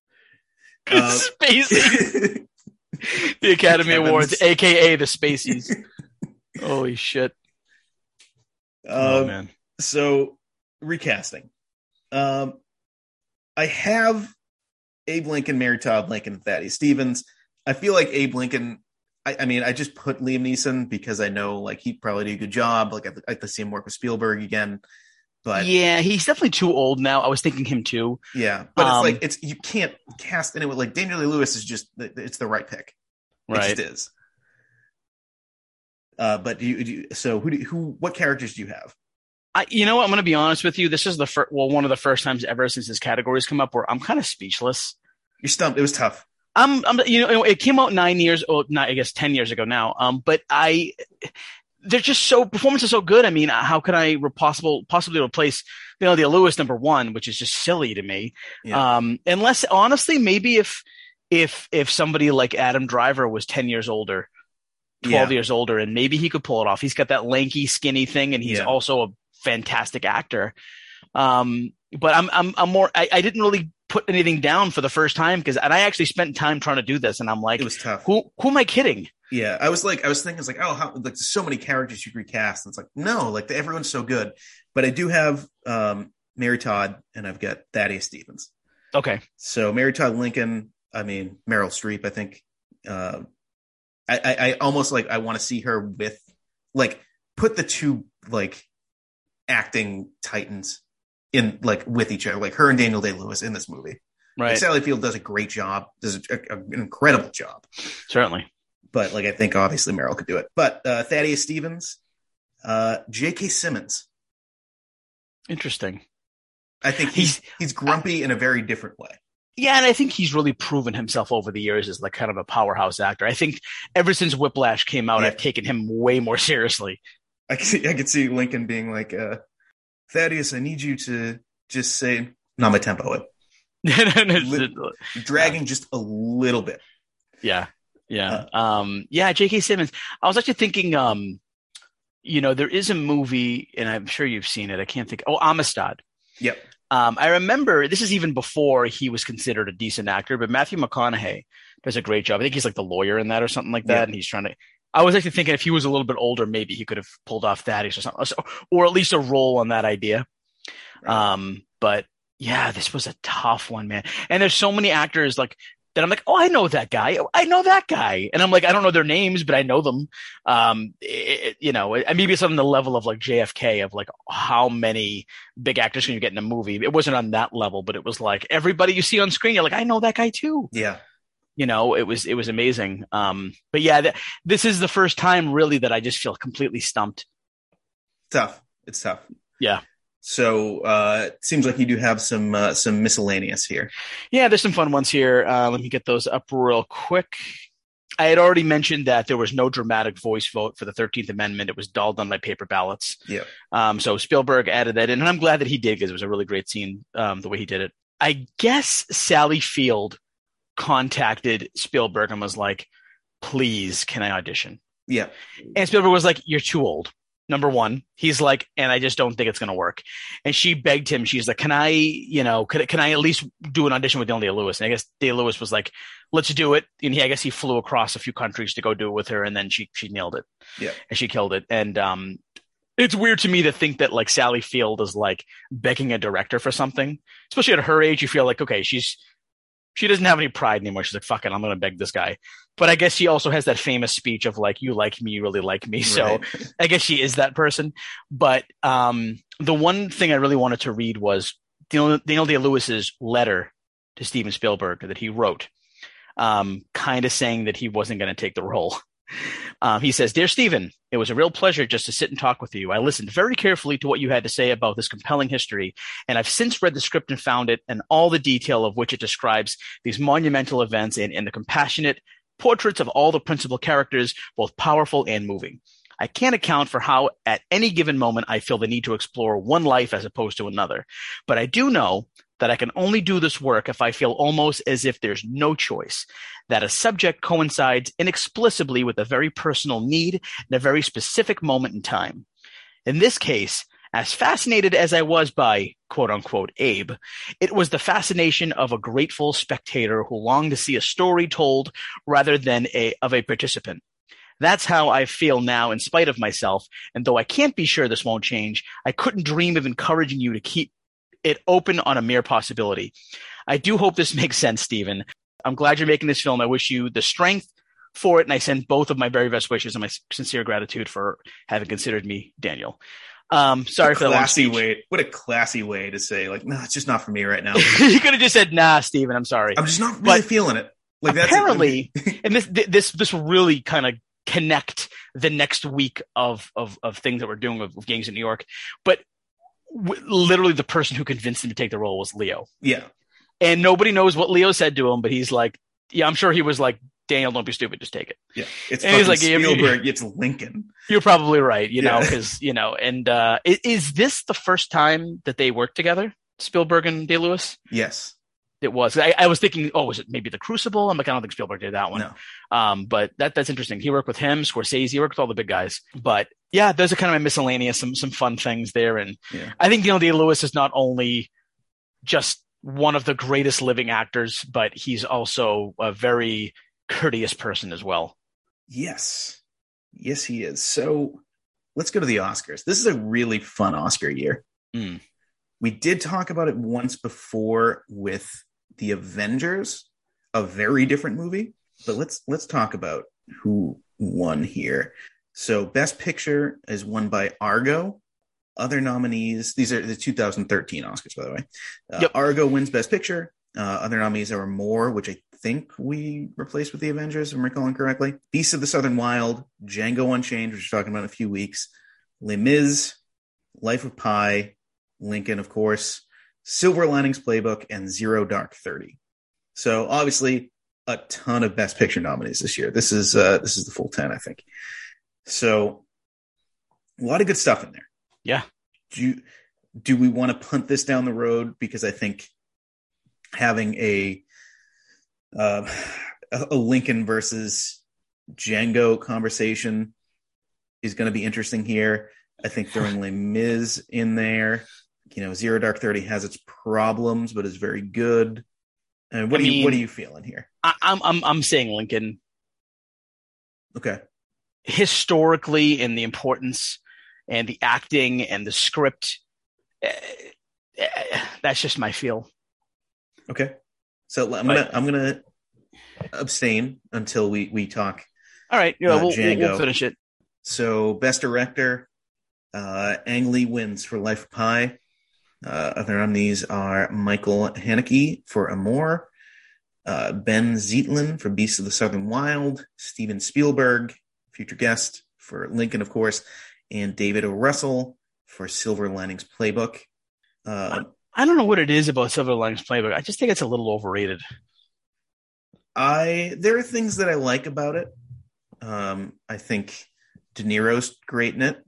Uh, Spacey, the Academy Kevin's- Awards, aka the Spaceys. Holy shit! oh um, man, so recasting. Um, I have Abe Lincoln, Mary Todd Lincoln, Thaddeus Stevens. I feel like Abe Lincoln. I, I mean, I just put Liam Neeson because I know like he'd probably do a good job. Like I'd, I'd like to see him work with Spielberg again. But yeah, he's definitely too old now. I was thinking him too. Yeah, but Um, it's like it's you can't cast anyone like Daniel Day Lewis is just it's the right pick. It Right. just is. Uh, but do you, do you so who do who what characters do you have? I, you know what? I'm going to be honest with you. This is the first, well, one of the first times ever since this category's come up where I'm kind of speechless. You're stumped. It was tough. I'm, I'm, you know, it came out nine years, oh, not, I guess 10 years ago now. Um, but I, they're just so, performance is so good. I mean, how could I re- possible, possibly replace, you know, the Lewis number one, which is just silly to me. Yeah. Um, unless honestly, maybe if, if, if somebody like Adam Driver was 10 years older, 12 Yeah. years older, and maybe he could pull it off. He's got that lanky, skinny thing, and he's Yeah. also a fantastic actor. Um, but I'm, I'm, I'm more, I, I didn't really put anything down for the first time because, and I actually spent time trying to do this, and I'm like, It was tough. who, who am I kidding? Yeah, I was like, I was thinking, it's like, oh, how like so many characters you could recast. And it's like, no, like everyone's so good. But I do have um, Mary Todd, and I've got Thaddeus Stevens. Okay. So Mary Todd Lincoln, I mean Meryl Streep. I think uh, I, I, I almost like I want to see her with like put the two like acting titans in like with each other, like her and Daniel Day Lewis in this movie. Like, Right. Sally Field does a great job, does a, a- an incredible job. Certainly. But like I think obviously Meryl could do it. But uh, Thaddeus Stevens, uh, J.K. Simmons. Interesting. I think he's he's grumpy in a very different way. Yeah, and I think he's really proven himself over the years as like kind of a powerhouse actor. I think ever since Whiplash came out, Yeah. I've taken him way more seriously. I can see, I could see Lincoln being like, uh, Thaddeus, I need you to just say, not my tempo, dragging just a little bit. yeah, yeah, Uh, um, yeah. J.K. Simmons. I was actually thinking, um, you know, there is a movie, and I'm sure you've seen it. I can't think. Oh, Amistad. Yep. Um, I remember this is even before he was considered a decent actor, but Matthew McConaughey does a great job. I think he's like the lawyer in that or something like that, and he's trying to. I was actually thinking if he was a little bit older, maybe he could have pulled off Thaddeus or something, or at least a role on that idea. Um, but yeah, this was a tough one, man. And there's so many actors like that. I'm like, oh, I know that guy. I know that guy. And I'm like, I don't know their names, but I know them. Um, it, it- you know, it, maybe it's on the level of like JFK of like how many big actors can you get in a movie? It wasn't on that level, but it was like everybody you see on screen, you're like, I know that guy too. Yeah. You know, it was, it was amazing. Um, but yeah, th- this is the first time really that I just feel completely stumped. Tough. It's tough. Yeah. So uh it seems like you do have some uh, some miscellaneous here. Yeah, there's some fun ones here. Uh, let me get those up real quick. I had already mentioned that there was no dramatic voice vote for the 13th Amendment. It was all done by paper ballots. Yeah. Um, so Spielberg added that in, and I'm glad that he did because it was a really great scene, um, the way he did it. I guess Sally Field contacted Spielberg and was like, please, can I audition? Yeah. And Spielberg was like, You're too old. Number one, he's like, and I just don't think it's going to work. And she begged him. She's like, Can I, you know, can, can I at least do an audition with Daniel Day Lewis? And I guess Day Lewis was like, let's do it. And he, I guess he flew across a few countries to go do it with her, and then she she nailed it. Yeah. and she killed it. And um, it's weird to me to think that like Sally Field is like begging a director for something, especially at her age. You feel like okay, she's she doesn't have any pride anymore. She's like, fuck it, I'm gonna beg this guy. But I guess she also has that famous speech of like, you like me, you really like me. So Right. I guess she is that person. But um, the one thing I really wanted to read was Daniel, Daniel Day Lewis's letter to Steven Spielberg that he wrote, um, kind of saying that he wasn't going to take the role. Um, he says, Dear Stephen, it was a real pleasure just to sit and talk with you. I listened very carefully to what you had to say about this compelling history, and I've since read the script and found it and all the detail of which it describes these monumental events and, and the compassionate portraits of all the principal characters, both powerful and moving. I can't account for how at any given moment I feel the need to explore one life as opposed to another. But I do know that I can only do this work if I feel almost as if there's no choice, that a subject coincides inexplicably with a very personal need in a very specific moment in time. In this case, as fascinated as I was by quote unquote Abe, it was the fascination of a grateful spectator who longed to see a story told rather than a, of a participant. That's how I feel now in spite of myself. And though I can't be sure this won't change, I couldn't dream of encouraging you to keep it open on a mere possibility. I do hope this makes sense, Stephen. I'm glad you're making this film. I wish you the strength for it. And I send both of my very best wishes and my sincere gratitude for having considered me, Daniel. Um, sorry for the classy way. What a classy way to say, like, no, it's just not for me right now. you could have just said, nah, Stephen, I'm sorry. I'm just not really But feeling it. Like that's apparently, and this this this will really kind of connect the next week of of of things that we're doing with, with gangs in New York. But w- literally, the person who convinced him to take the role was Leo, yeah, and nobody knows what Leo said to him. But he's like, yeah, I'm sure he was like, Daniel, don't be stupid, just take it. yeah. It's And he's like, Spielberg. It's Lincoln. You're probably right, you know, because you know, and uh, i- is this the first time that they worked together, Spielberg and Day Lewis? Yes. It was. I, I was thinking, oh, was it maybe The Crucible? I'm like, I don't think Spielberg did that one. No. Um, but that that's interesting. He worked with him, Scorsese, he worked with all the big guys. But yeah, those are kind of my miscellaneous, some some fun things there. And Yeah. I think Daniel Day Lewis is not only just one of the greatest living actors, but he's also a very courteous person as well. Yes. Yes, he is. So let's go to the Oscars. This is a really fun Oscar year. Mm. We did talk about it once before with the Avengers, a very different movie. But let's let's talk about who won here. So Best Picture is won by Argo. Other nominees, these are the 2013 Oscars, by the way. Uh, Yep. Argo wins Best Picture. Uh, other nominees are more, which I think we replaced with the Avengers, if I'm recalling correctly. Beasts of the Southern Wild, Django Unchained, which we're talking about in a few weeks. Les Mis, Life of Pi, Lincoln, of course, Silver Linings Playbook, and Zero Dark Thirty. So obviously, a ton of Best Picture nominees this year. This is uh, this is the full ten, I think. So a lot of good stuff in there. Yeah. Do you, do we want to punt this down the road because I think having a uh, a Lincoln versus Django conversation is going to be interesting here. I think throwing Les Mis in there, you know, Zero Dark Thirty has its problems, but is very good. And what I are you what are you feeling here? I, I'm I'm I'm saying Lincoln Okay, historically and the importance and the acting and the script. eh, eh, That's just my feel. okay. So I'm gonna I'm gonna abstain until we we talk All right, yeah, Uh, we'll, we'll, we'll finish it. So, best director, uh, Ang Lee wins for Life of Pi. Uh, other nominees are Michael Haneke for Amour, uh, Benh Zeitlin for Beasts of the Southern Wild, Steven Spielberg, future guest for Lincoln, of course, and David O. Russell for Silver Linings Playbook. Uh, I don't know what it is about Silver Linings Playbook. I just think it's a little overrated. I there are things that I like about it. Um, I think De Niro's great in it.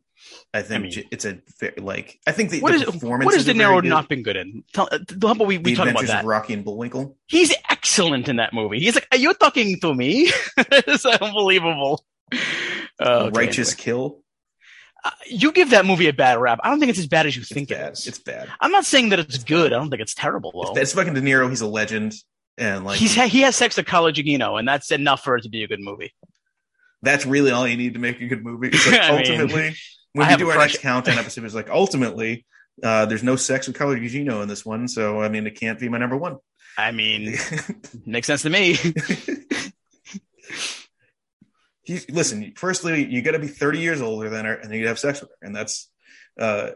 I think I mean- it's a like I think the, What the is performances what has De Niro not been good in? Tell, uh, how about we, we the talk about that? of Rocky and Bullwinkle. He's excellent in that movie. He's like, are you talking to me? it's unbelievable. Oh, okay, Righteous anyway. Kill. Uh, you give that movie a bad rap. I don't think it's as bad as you It's think bad. it is. It's bad. I'm not saying that it's good. I don't think it's terrible It's, though. bad. it's fucking De Niro. He's a legend. and like He's ha- he has sex with Carla Gugino, and that's enough for it to be a good movie. that's really all you need to make a good movie. Like I mean, ultimately, when I we do our next countdown episode, it's like ultimately, uh, there's no sex with Carla Gugino in this one, so I mean, it can't be my number one. I mean, makes sense to me. He, listen, firstly, you got to be 30 years older than her, and then you have sex with her, and that's uh,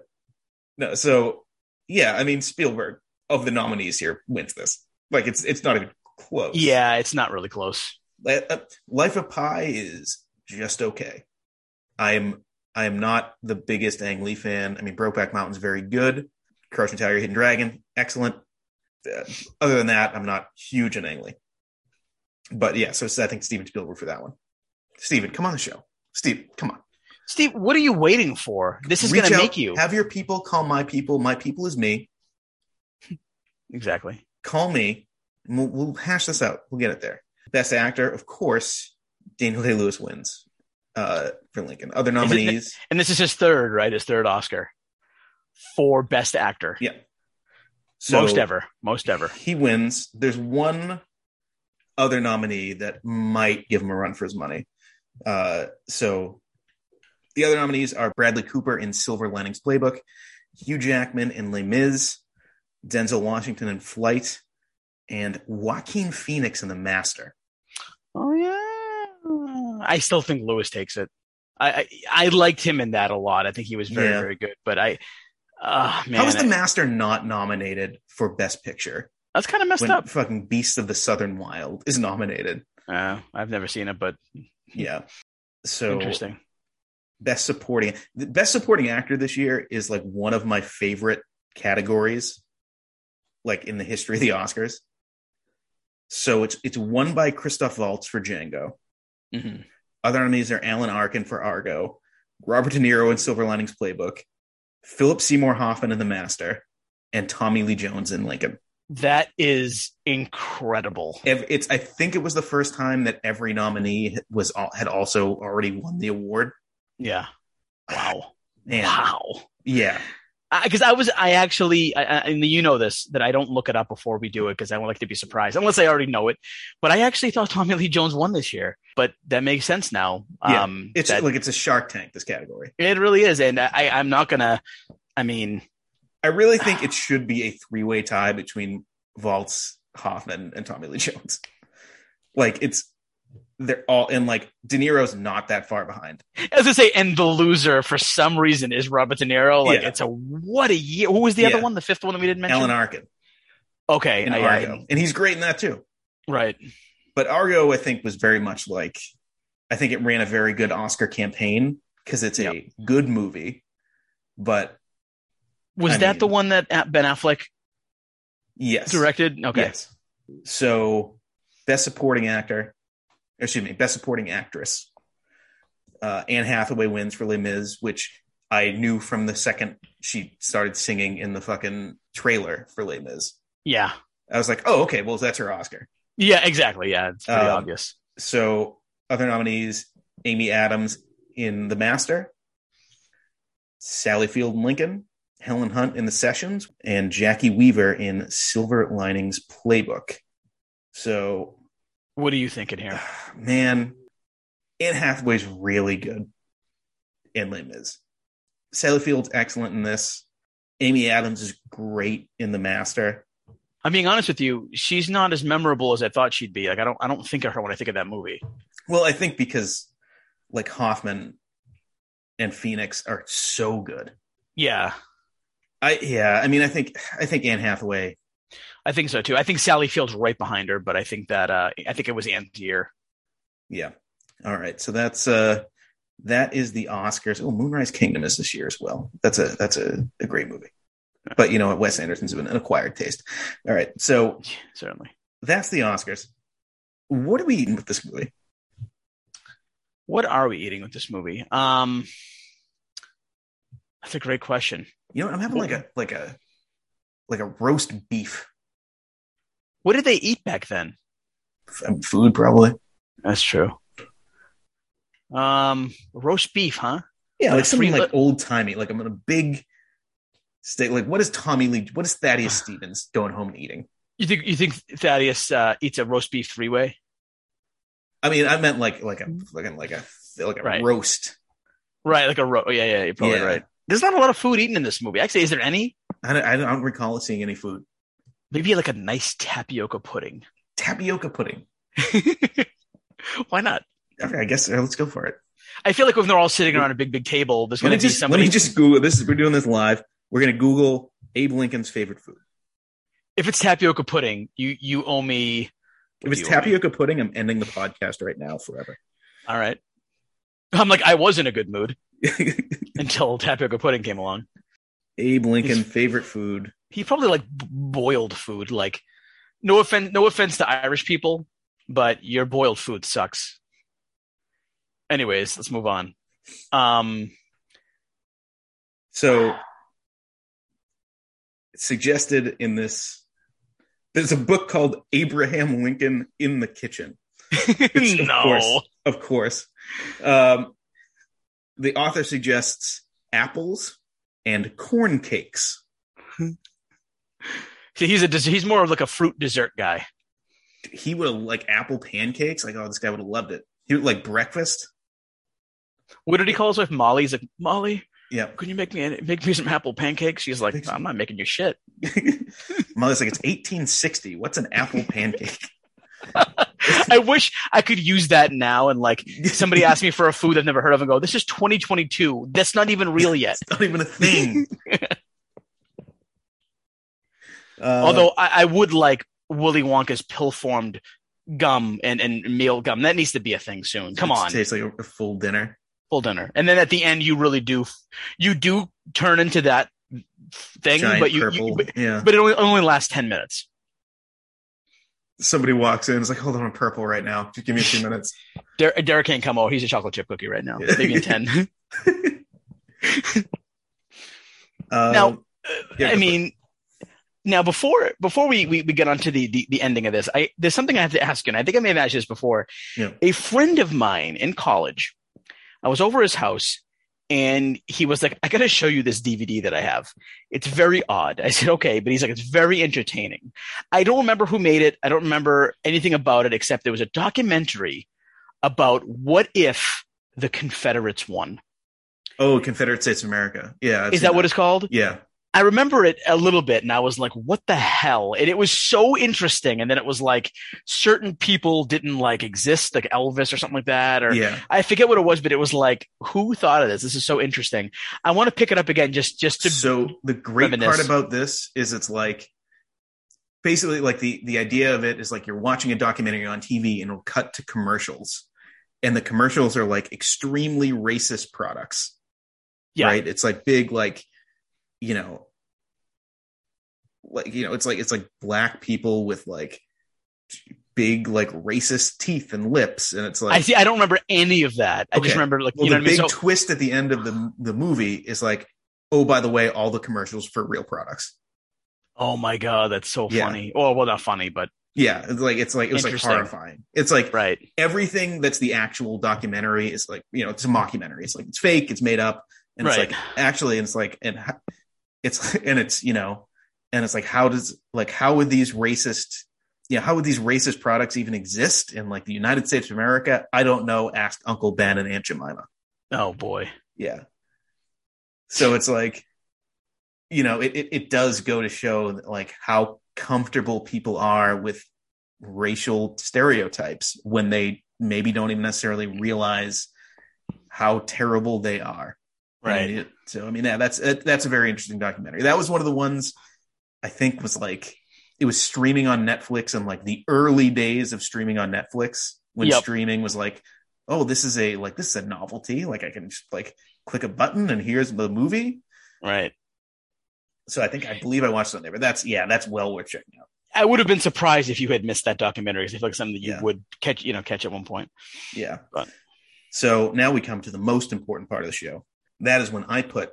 no. So yeah, I mean, Spielberg of the nominees here wins this. Like it's it's not even close. yeah, it's not really close. Uh, Life of Pi is just okay. I'm I am not the biggest Ang Lee fan. I mean, Brokeback Mountain's very good. Crouching Tiger, Hidden Dragon, excellent. Uh, other than that, I'm not huge in Ang Lee. But yeah, so I think Steven Spielberg for that one. Steven, come on the show. Steve, come on. Steve, what are you waiting for? This is going to make you have your people call my people. My people is me. exactly. Call me. We'll, we'll hash this out. We'll get it there. Best actor, of course, Daniel Day Lewis wins uh, for Lincoln. Other nominees, And this is his third, right? His third Oscar for Best Actor. yeah. So most ever, most ever. He wins. There's one other nominee that might give him a run for his money. Uh, so the other nominees are Bradley Cooper in Silver Linings Playbook, Hugh Jackman in Les Mis, Denzel Washington in Flight, and Joaquin Phoenix in The Master. Oh yeah, I still think Lewis takes it. I, I I liked him in that a lot. I think he was very Yeah. very good. But I, uh, man, How is The I- Master not nominated for Best Picture that's kind of messed when up. fucking Beasts of the Southern Wild is nominated? Uh, I've never seen it, but Yeah. So interesting. best supporting the best supporting actor this year is like one of my favorite categories like in the history of the oscars so it's it's won by christoph waltz for django Mhm. other nominees are alan arkin for argo robert de niro in silver linings playbook philip seymour hoffman in the master and tommy lee jones in lincoln That is incredible. It's i think it was the first time that every nominee was had also already won the award Yeah. Wow. and Wow. yeah Because I, was, I actually, I, I- and you know this, that I don't look it up before we do it because I don't like to be surprised, unless I already know it. But I actually thought Tommy Lee Jones won this year. But that makes sense now. Yeah, um, it's that- like it's a shark tank this category it really is, and I, I'm not gonna. I mean, I really think it should be a three way tie between Waltz, Hoffman, and Tommy Lee Jones. Like it's they're all and like De Niro's not that far behind. as I say, and the loser for some reason is Robert De Niro. Like Yeah. it's a what a year. Who was the other one? The fifth one that we didn't mention. Alan Arkin okay, in I- I- Argo, and he's great in that too. right. But Argo, I think, was very much like I think it ran a very good Oscar campaign because it's a Yep. good movie. But Was I that mean- the one that Ben Affleck yes, directed? Okay, Yes. So, best supporting actor, excuse me, best supporting actress. Uh, Anne Hathaway wins for Les Mis, which I knew from the second she started singing in the fucking trailer for Les Mis. yeah, I was like, oh, okay, well, that's her Oscar. yeah, exactly. Yeah, it's pretty Um, obvious. So, other nominees Amy Adams in The Master, Sally Field in Lincoln, Helen Hunt in The Sessions, and Jacki Weaver in Silver Linings Playbook. So, What are you thinking here? man, Anne Hathaway's really good in Les Mis. Sally Field's excellent in this. Amy Adams is great in The Master. I'm being honest with you. She's not as memorable as I thought she'd be. Like I don't, I don't think of her when I think of that movie. Well, I think because like Hoffman and Phoenix are so good. Yeah, I yeah, I mean, I think I think Anne Hathaway. I think so too. I think Sally Field's right behind her, but I think that uh, I think it was Anne's year. Yeah. All right, so that's uh that is the Oscars. Oh, Moonrise Kingdom is this year as well. That's a that's a, a great movie. But you know what, Wes Anderson's an acquired taste. All right, so Certainly. that's the Oscars. What are we eating with this movie? What are we eating with this movie? Um, that's a great question. You know, I'm having like a like a like a roast beef What did they eat back then? f- food, probably. That's true. Um, roast beef, huh? Yeah, Like like something like old timey. Like I'm on a big steak. Like what is Tommy Lee? What is Thaddeus Stevens going home and eating? You think you think Thaddeus uh, eats a roast beef three way? I mean, I meant like like a like a like a like a Right. roast. Right, like a ro- yeah, yeah, you're probably Yeah. right. There's not a lot of food eaten in this movie. Actually, is there any? I don't, I don't recall seeing any food. Maybe like a nice tapioca pudding. Tapioca pudding. Why not? Okay, I guess uh, let's go for it. I feel like when they're all sitting around a big, big table, there's going to be just somebody. let me just Google this. Is we're doing this live. We're gonna Google Abe Lincoln's favorite food. if it's tapioca pudding, you you owe me. If it's tapioca pudding, I'm ending the podcast right now forever. All right. I'm like I was in a good mood until tapioca pudding came along. Abe Lincoln favorite food. He probably like boiled food. Like, no offense, no offense to Irish people, but your boiled food sucks. Anyways, let's move on. Um, So suggested in this there's a book called Abraham Lincoln in the Kitchen. Of no, course. Of course. Um, the author suggests apples and corn cakes. He's a he's more of like a fruit dessert guy. He would have like apple pancakes. Like, oh, this guy would have loved it. He would like breakfast. What did he call his wife? Molly. He's like, Molly, Yeah. can you make me make me some apple pancakes? She's like, I'm not making you shit. Molly's like, it's 1860. What's an apple pancake? I wish I could use that now and like somebody asked me for a food I've never heard of and go, this is 2022. That's not even real yet. It's not even a thing. Uh, Although I, I would like Willy Wonka's pill formed gum and, and meal gum. That needs to be a thing soon. Come it on, tastes like a, full dinner. full dinner. And then at the end, you really do, you do turn into that thing, Giant but you, purple. you but, yeah. but it only, only lasts 10 minutes. Somebody walks in. It's like, hold on, I'm purple right now. Just give me a few minutes. Der- Derek can't come over. He's a chocolate chip cookie right now. Maybe in 10. Uh, Now, yeah, I mean, now before before we, we, we get onto the, the the ending of this, I there's something I have to ask you, and I think I may have asked you this before. Yeah. A friend of mine in college, I was over his house, and he was like, "I got to show you this DVD that I have. It's very odd." I said, "Okay," but he's like, "It's very entertaining." I don't remember who made it. I don't remember anything about it except there was a documentary about what if the Confederates won. Oh, Confederate States of America. Yeah. Is seen that what it's called? Yeah. I remember it a little bit and I was like, what the hell? And it was so interesting. And then it was like certain people didn't like exist, like Elvis or something like that. Or Yeah. I forget what it was, but it was like, who thought of this? This is so interesting. I want to pick it up again just, just to, So the great reminisce. part about this is it's like basically like the the idea of it is like you're watching a documentary on TV and it'll cut to commercials. And the commercials are like extremely racist products. Yeah. Right? It's like big like you know like you know it's like it's like black people with like big like racist teeth and lips and it's like I see, I don't remember any of that. I just remember like, well, you know the what I mean? big So, twist at the end of the the movie is like, oh, by the way, all the commercials for real products. oh my God, that's so Yeah. funny. Oh, well, not funny, but Yeah, it's like it's like it was like horrifying. It's like right. everything that's the actual documentary is like you know it's a mockumentary. It's like it's fake, it's made up, and Right. it's like actually and it's like and it's and it's you know and it's like how does like how would these racist yeah how would these racist products even exist in like the United States of America? I don't know. Ask Uncle Ben and Aunt Jemima. Oh boy. Yeah. So it's like, you know, it, it, it does go to show that, like how comfortable people are with racial stereotypes when they maybe don't even necessarily realize how terrible they are. Right. So I mean, yeah, that's that's a very interesting documentary. That was one of the ones I think was like it was streaming on Netflix in like the early days of streaming on Netflix when Yep. streaming was like, oh, this is a like this is a novelty. Like I can just like click a button and here's the movie. Right. So I think I believe I watched it on there, but that's yeah, that's well worth checking out. I would have been surprised if you had missed that documentary. 'cause I feel like something that you Yeah. would catch, you know, catch at one point. Yeah. But- So now we come to the most important part of the show. That is when I put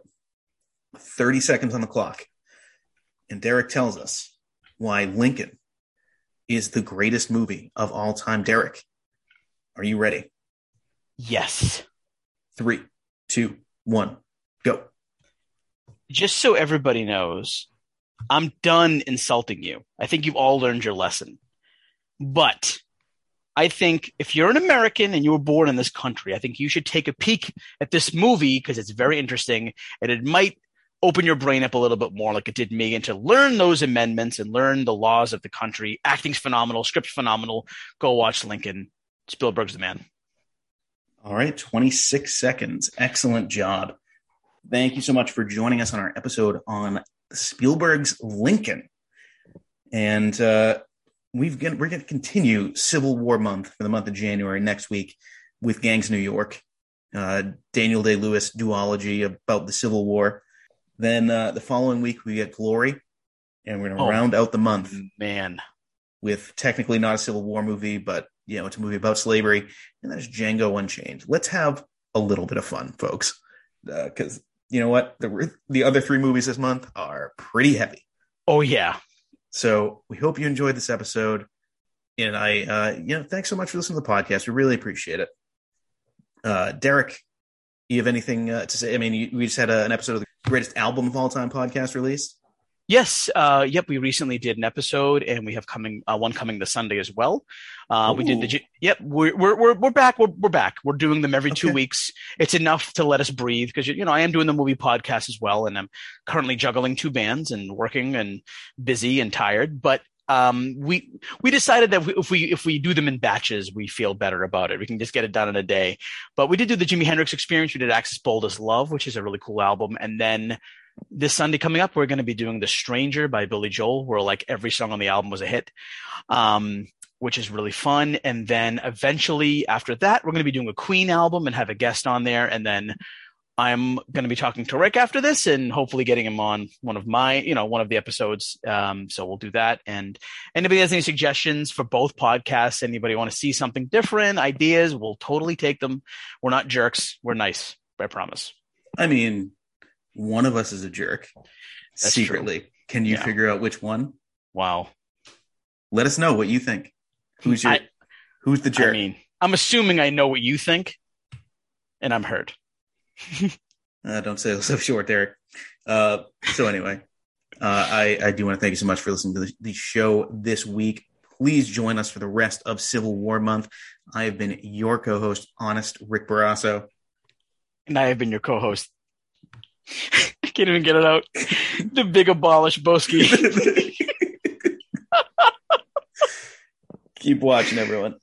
30 seconds on the clock and Derek tells us why Lincoln is the greatest movie of all time. Derek, are you ready? Yes. Three, two, one, go. just so everybody knows, I'm done insulting you. I think you've all learned your lesson. But I think if you're an American and you were born in this country, I think you should take a peek at this movie because it's very interesting and it might open your brain up a little bit more like it did me and to learn those amendments and learn the laws of the country. Acting's phenomenal, script's phenomenal. Go watch Lincoln. Spielberg's the man. All right, 26 seconds. Excellent job. Thank you so much for joining us on our episode on Spielberg's Lincoln. And uh, we've got, we're going to continue Civil War month for the month of January next week with Gangs New York, uh, Daniel Day Lewis duology about the Civil War. Then uh, the following week we get Glory, and we're going to Oh. round out the month Man. with technically not a Civil War movie, but you know it's a movie about slavery, and that's Django Unchained. Let's have a little bit of fun, folks, because you know what the the other three movies this month are pretty heavy. Oh, yeah. So we hope you enjoyed this episode, and I, uh, you know, thanks so much for listening to the podcast. We really appreciate it. Uh, Derek, you have anything uh, to say? I mean, you, we just had a, an episode of the greatest album of all time podcast released. Yes. Uh, yep. We recently did an episode, and we have coming uh, one coming this Sunday as well. Uh, we did the. Yep. We're we're we're we're back. We're we're back. We're doing them every two weeks. It's enough to let us breathe because you know I am doing the movie podcast as well, and I'm currently juggling two bands and working and busy and tired. But um, we we decided that if we if we do them in batches, we feel better about it. We can just get it done in a day. But we did do the Jimi Hendrix Experience. We did Axis Bold as Love, which is a really cool album, and then this Sunday coming up, we're going to be doing The Stranger by Billy Joel, where like every song on the album was a hit, um, which is really fun. And then eventually after that, we're going to be doing a Queen album and have a guest on there. And then I'm going to be talking to Rick after this and hopefully getting him on one of my, you know, one of the episodes. Um, so we'll do that. And anybody has any suggestions for both podcasts, anybody want to see something different, ideas, we'll totally take them. We're not jerks. We're nice. I promise. I mean, one of us is a jerk That's secretly. Can you Yeah. figure out which one? Wow. Let us know what you think. Who's your I- Who's the jerk? I mean, I'm assuming I know what you think, and I'm hurt. Uh, don't say so short, Derek. Uh, so anyway, uh, I, I do want to thank you so much for listening to the, the show this week. Please join us for the rest of Civil War month. I have been your co-host, Honest Rick Barrasso. And I have been your co-host. I can't even get it out. The big abolish Boski. Keep watching, everyone.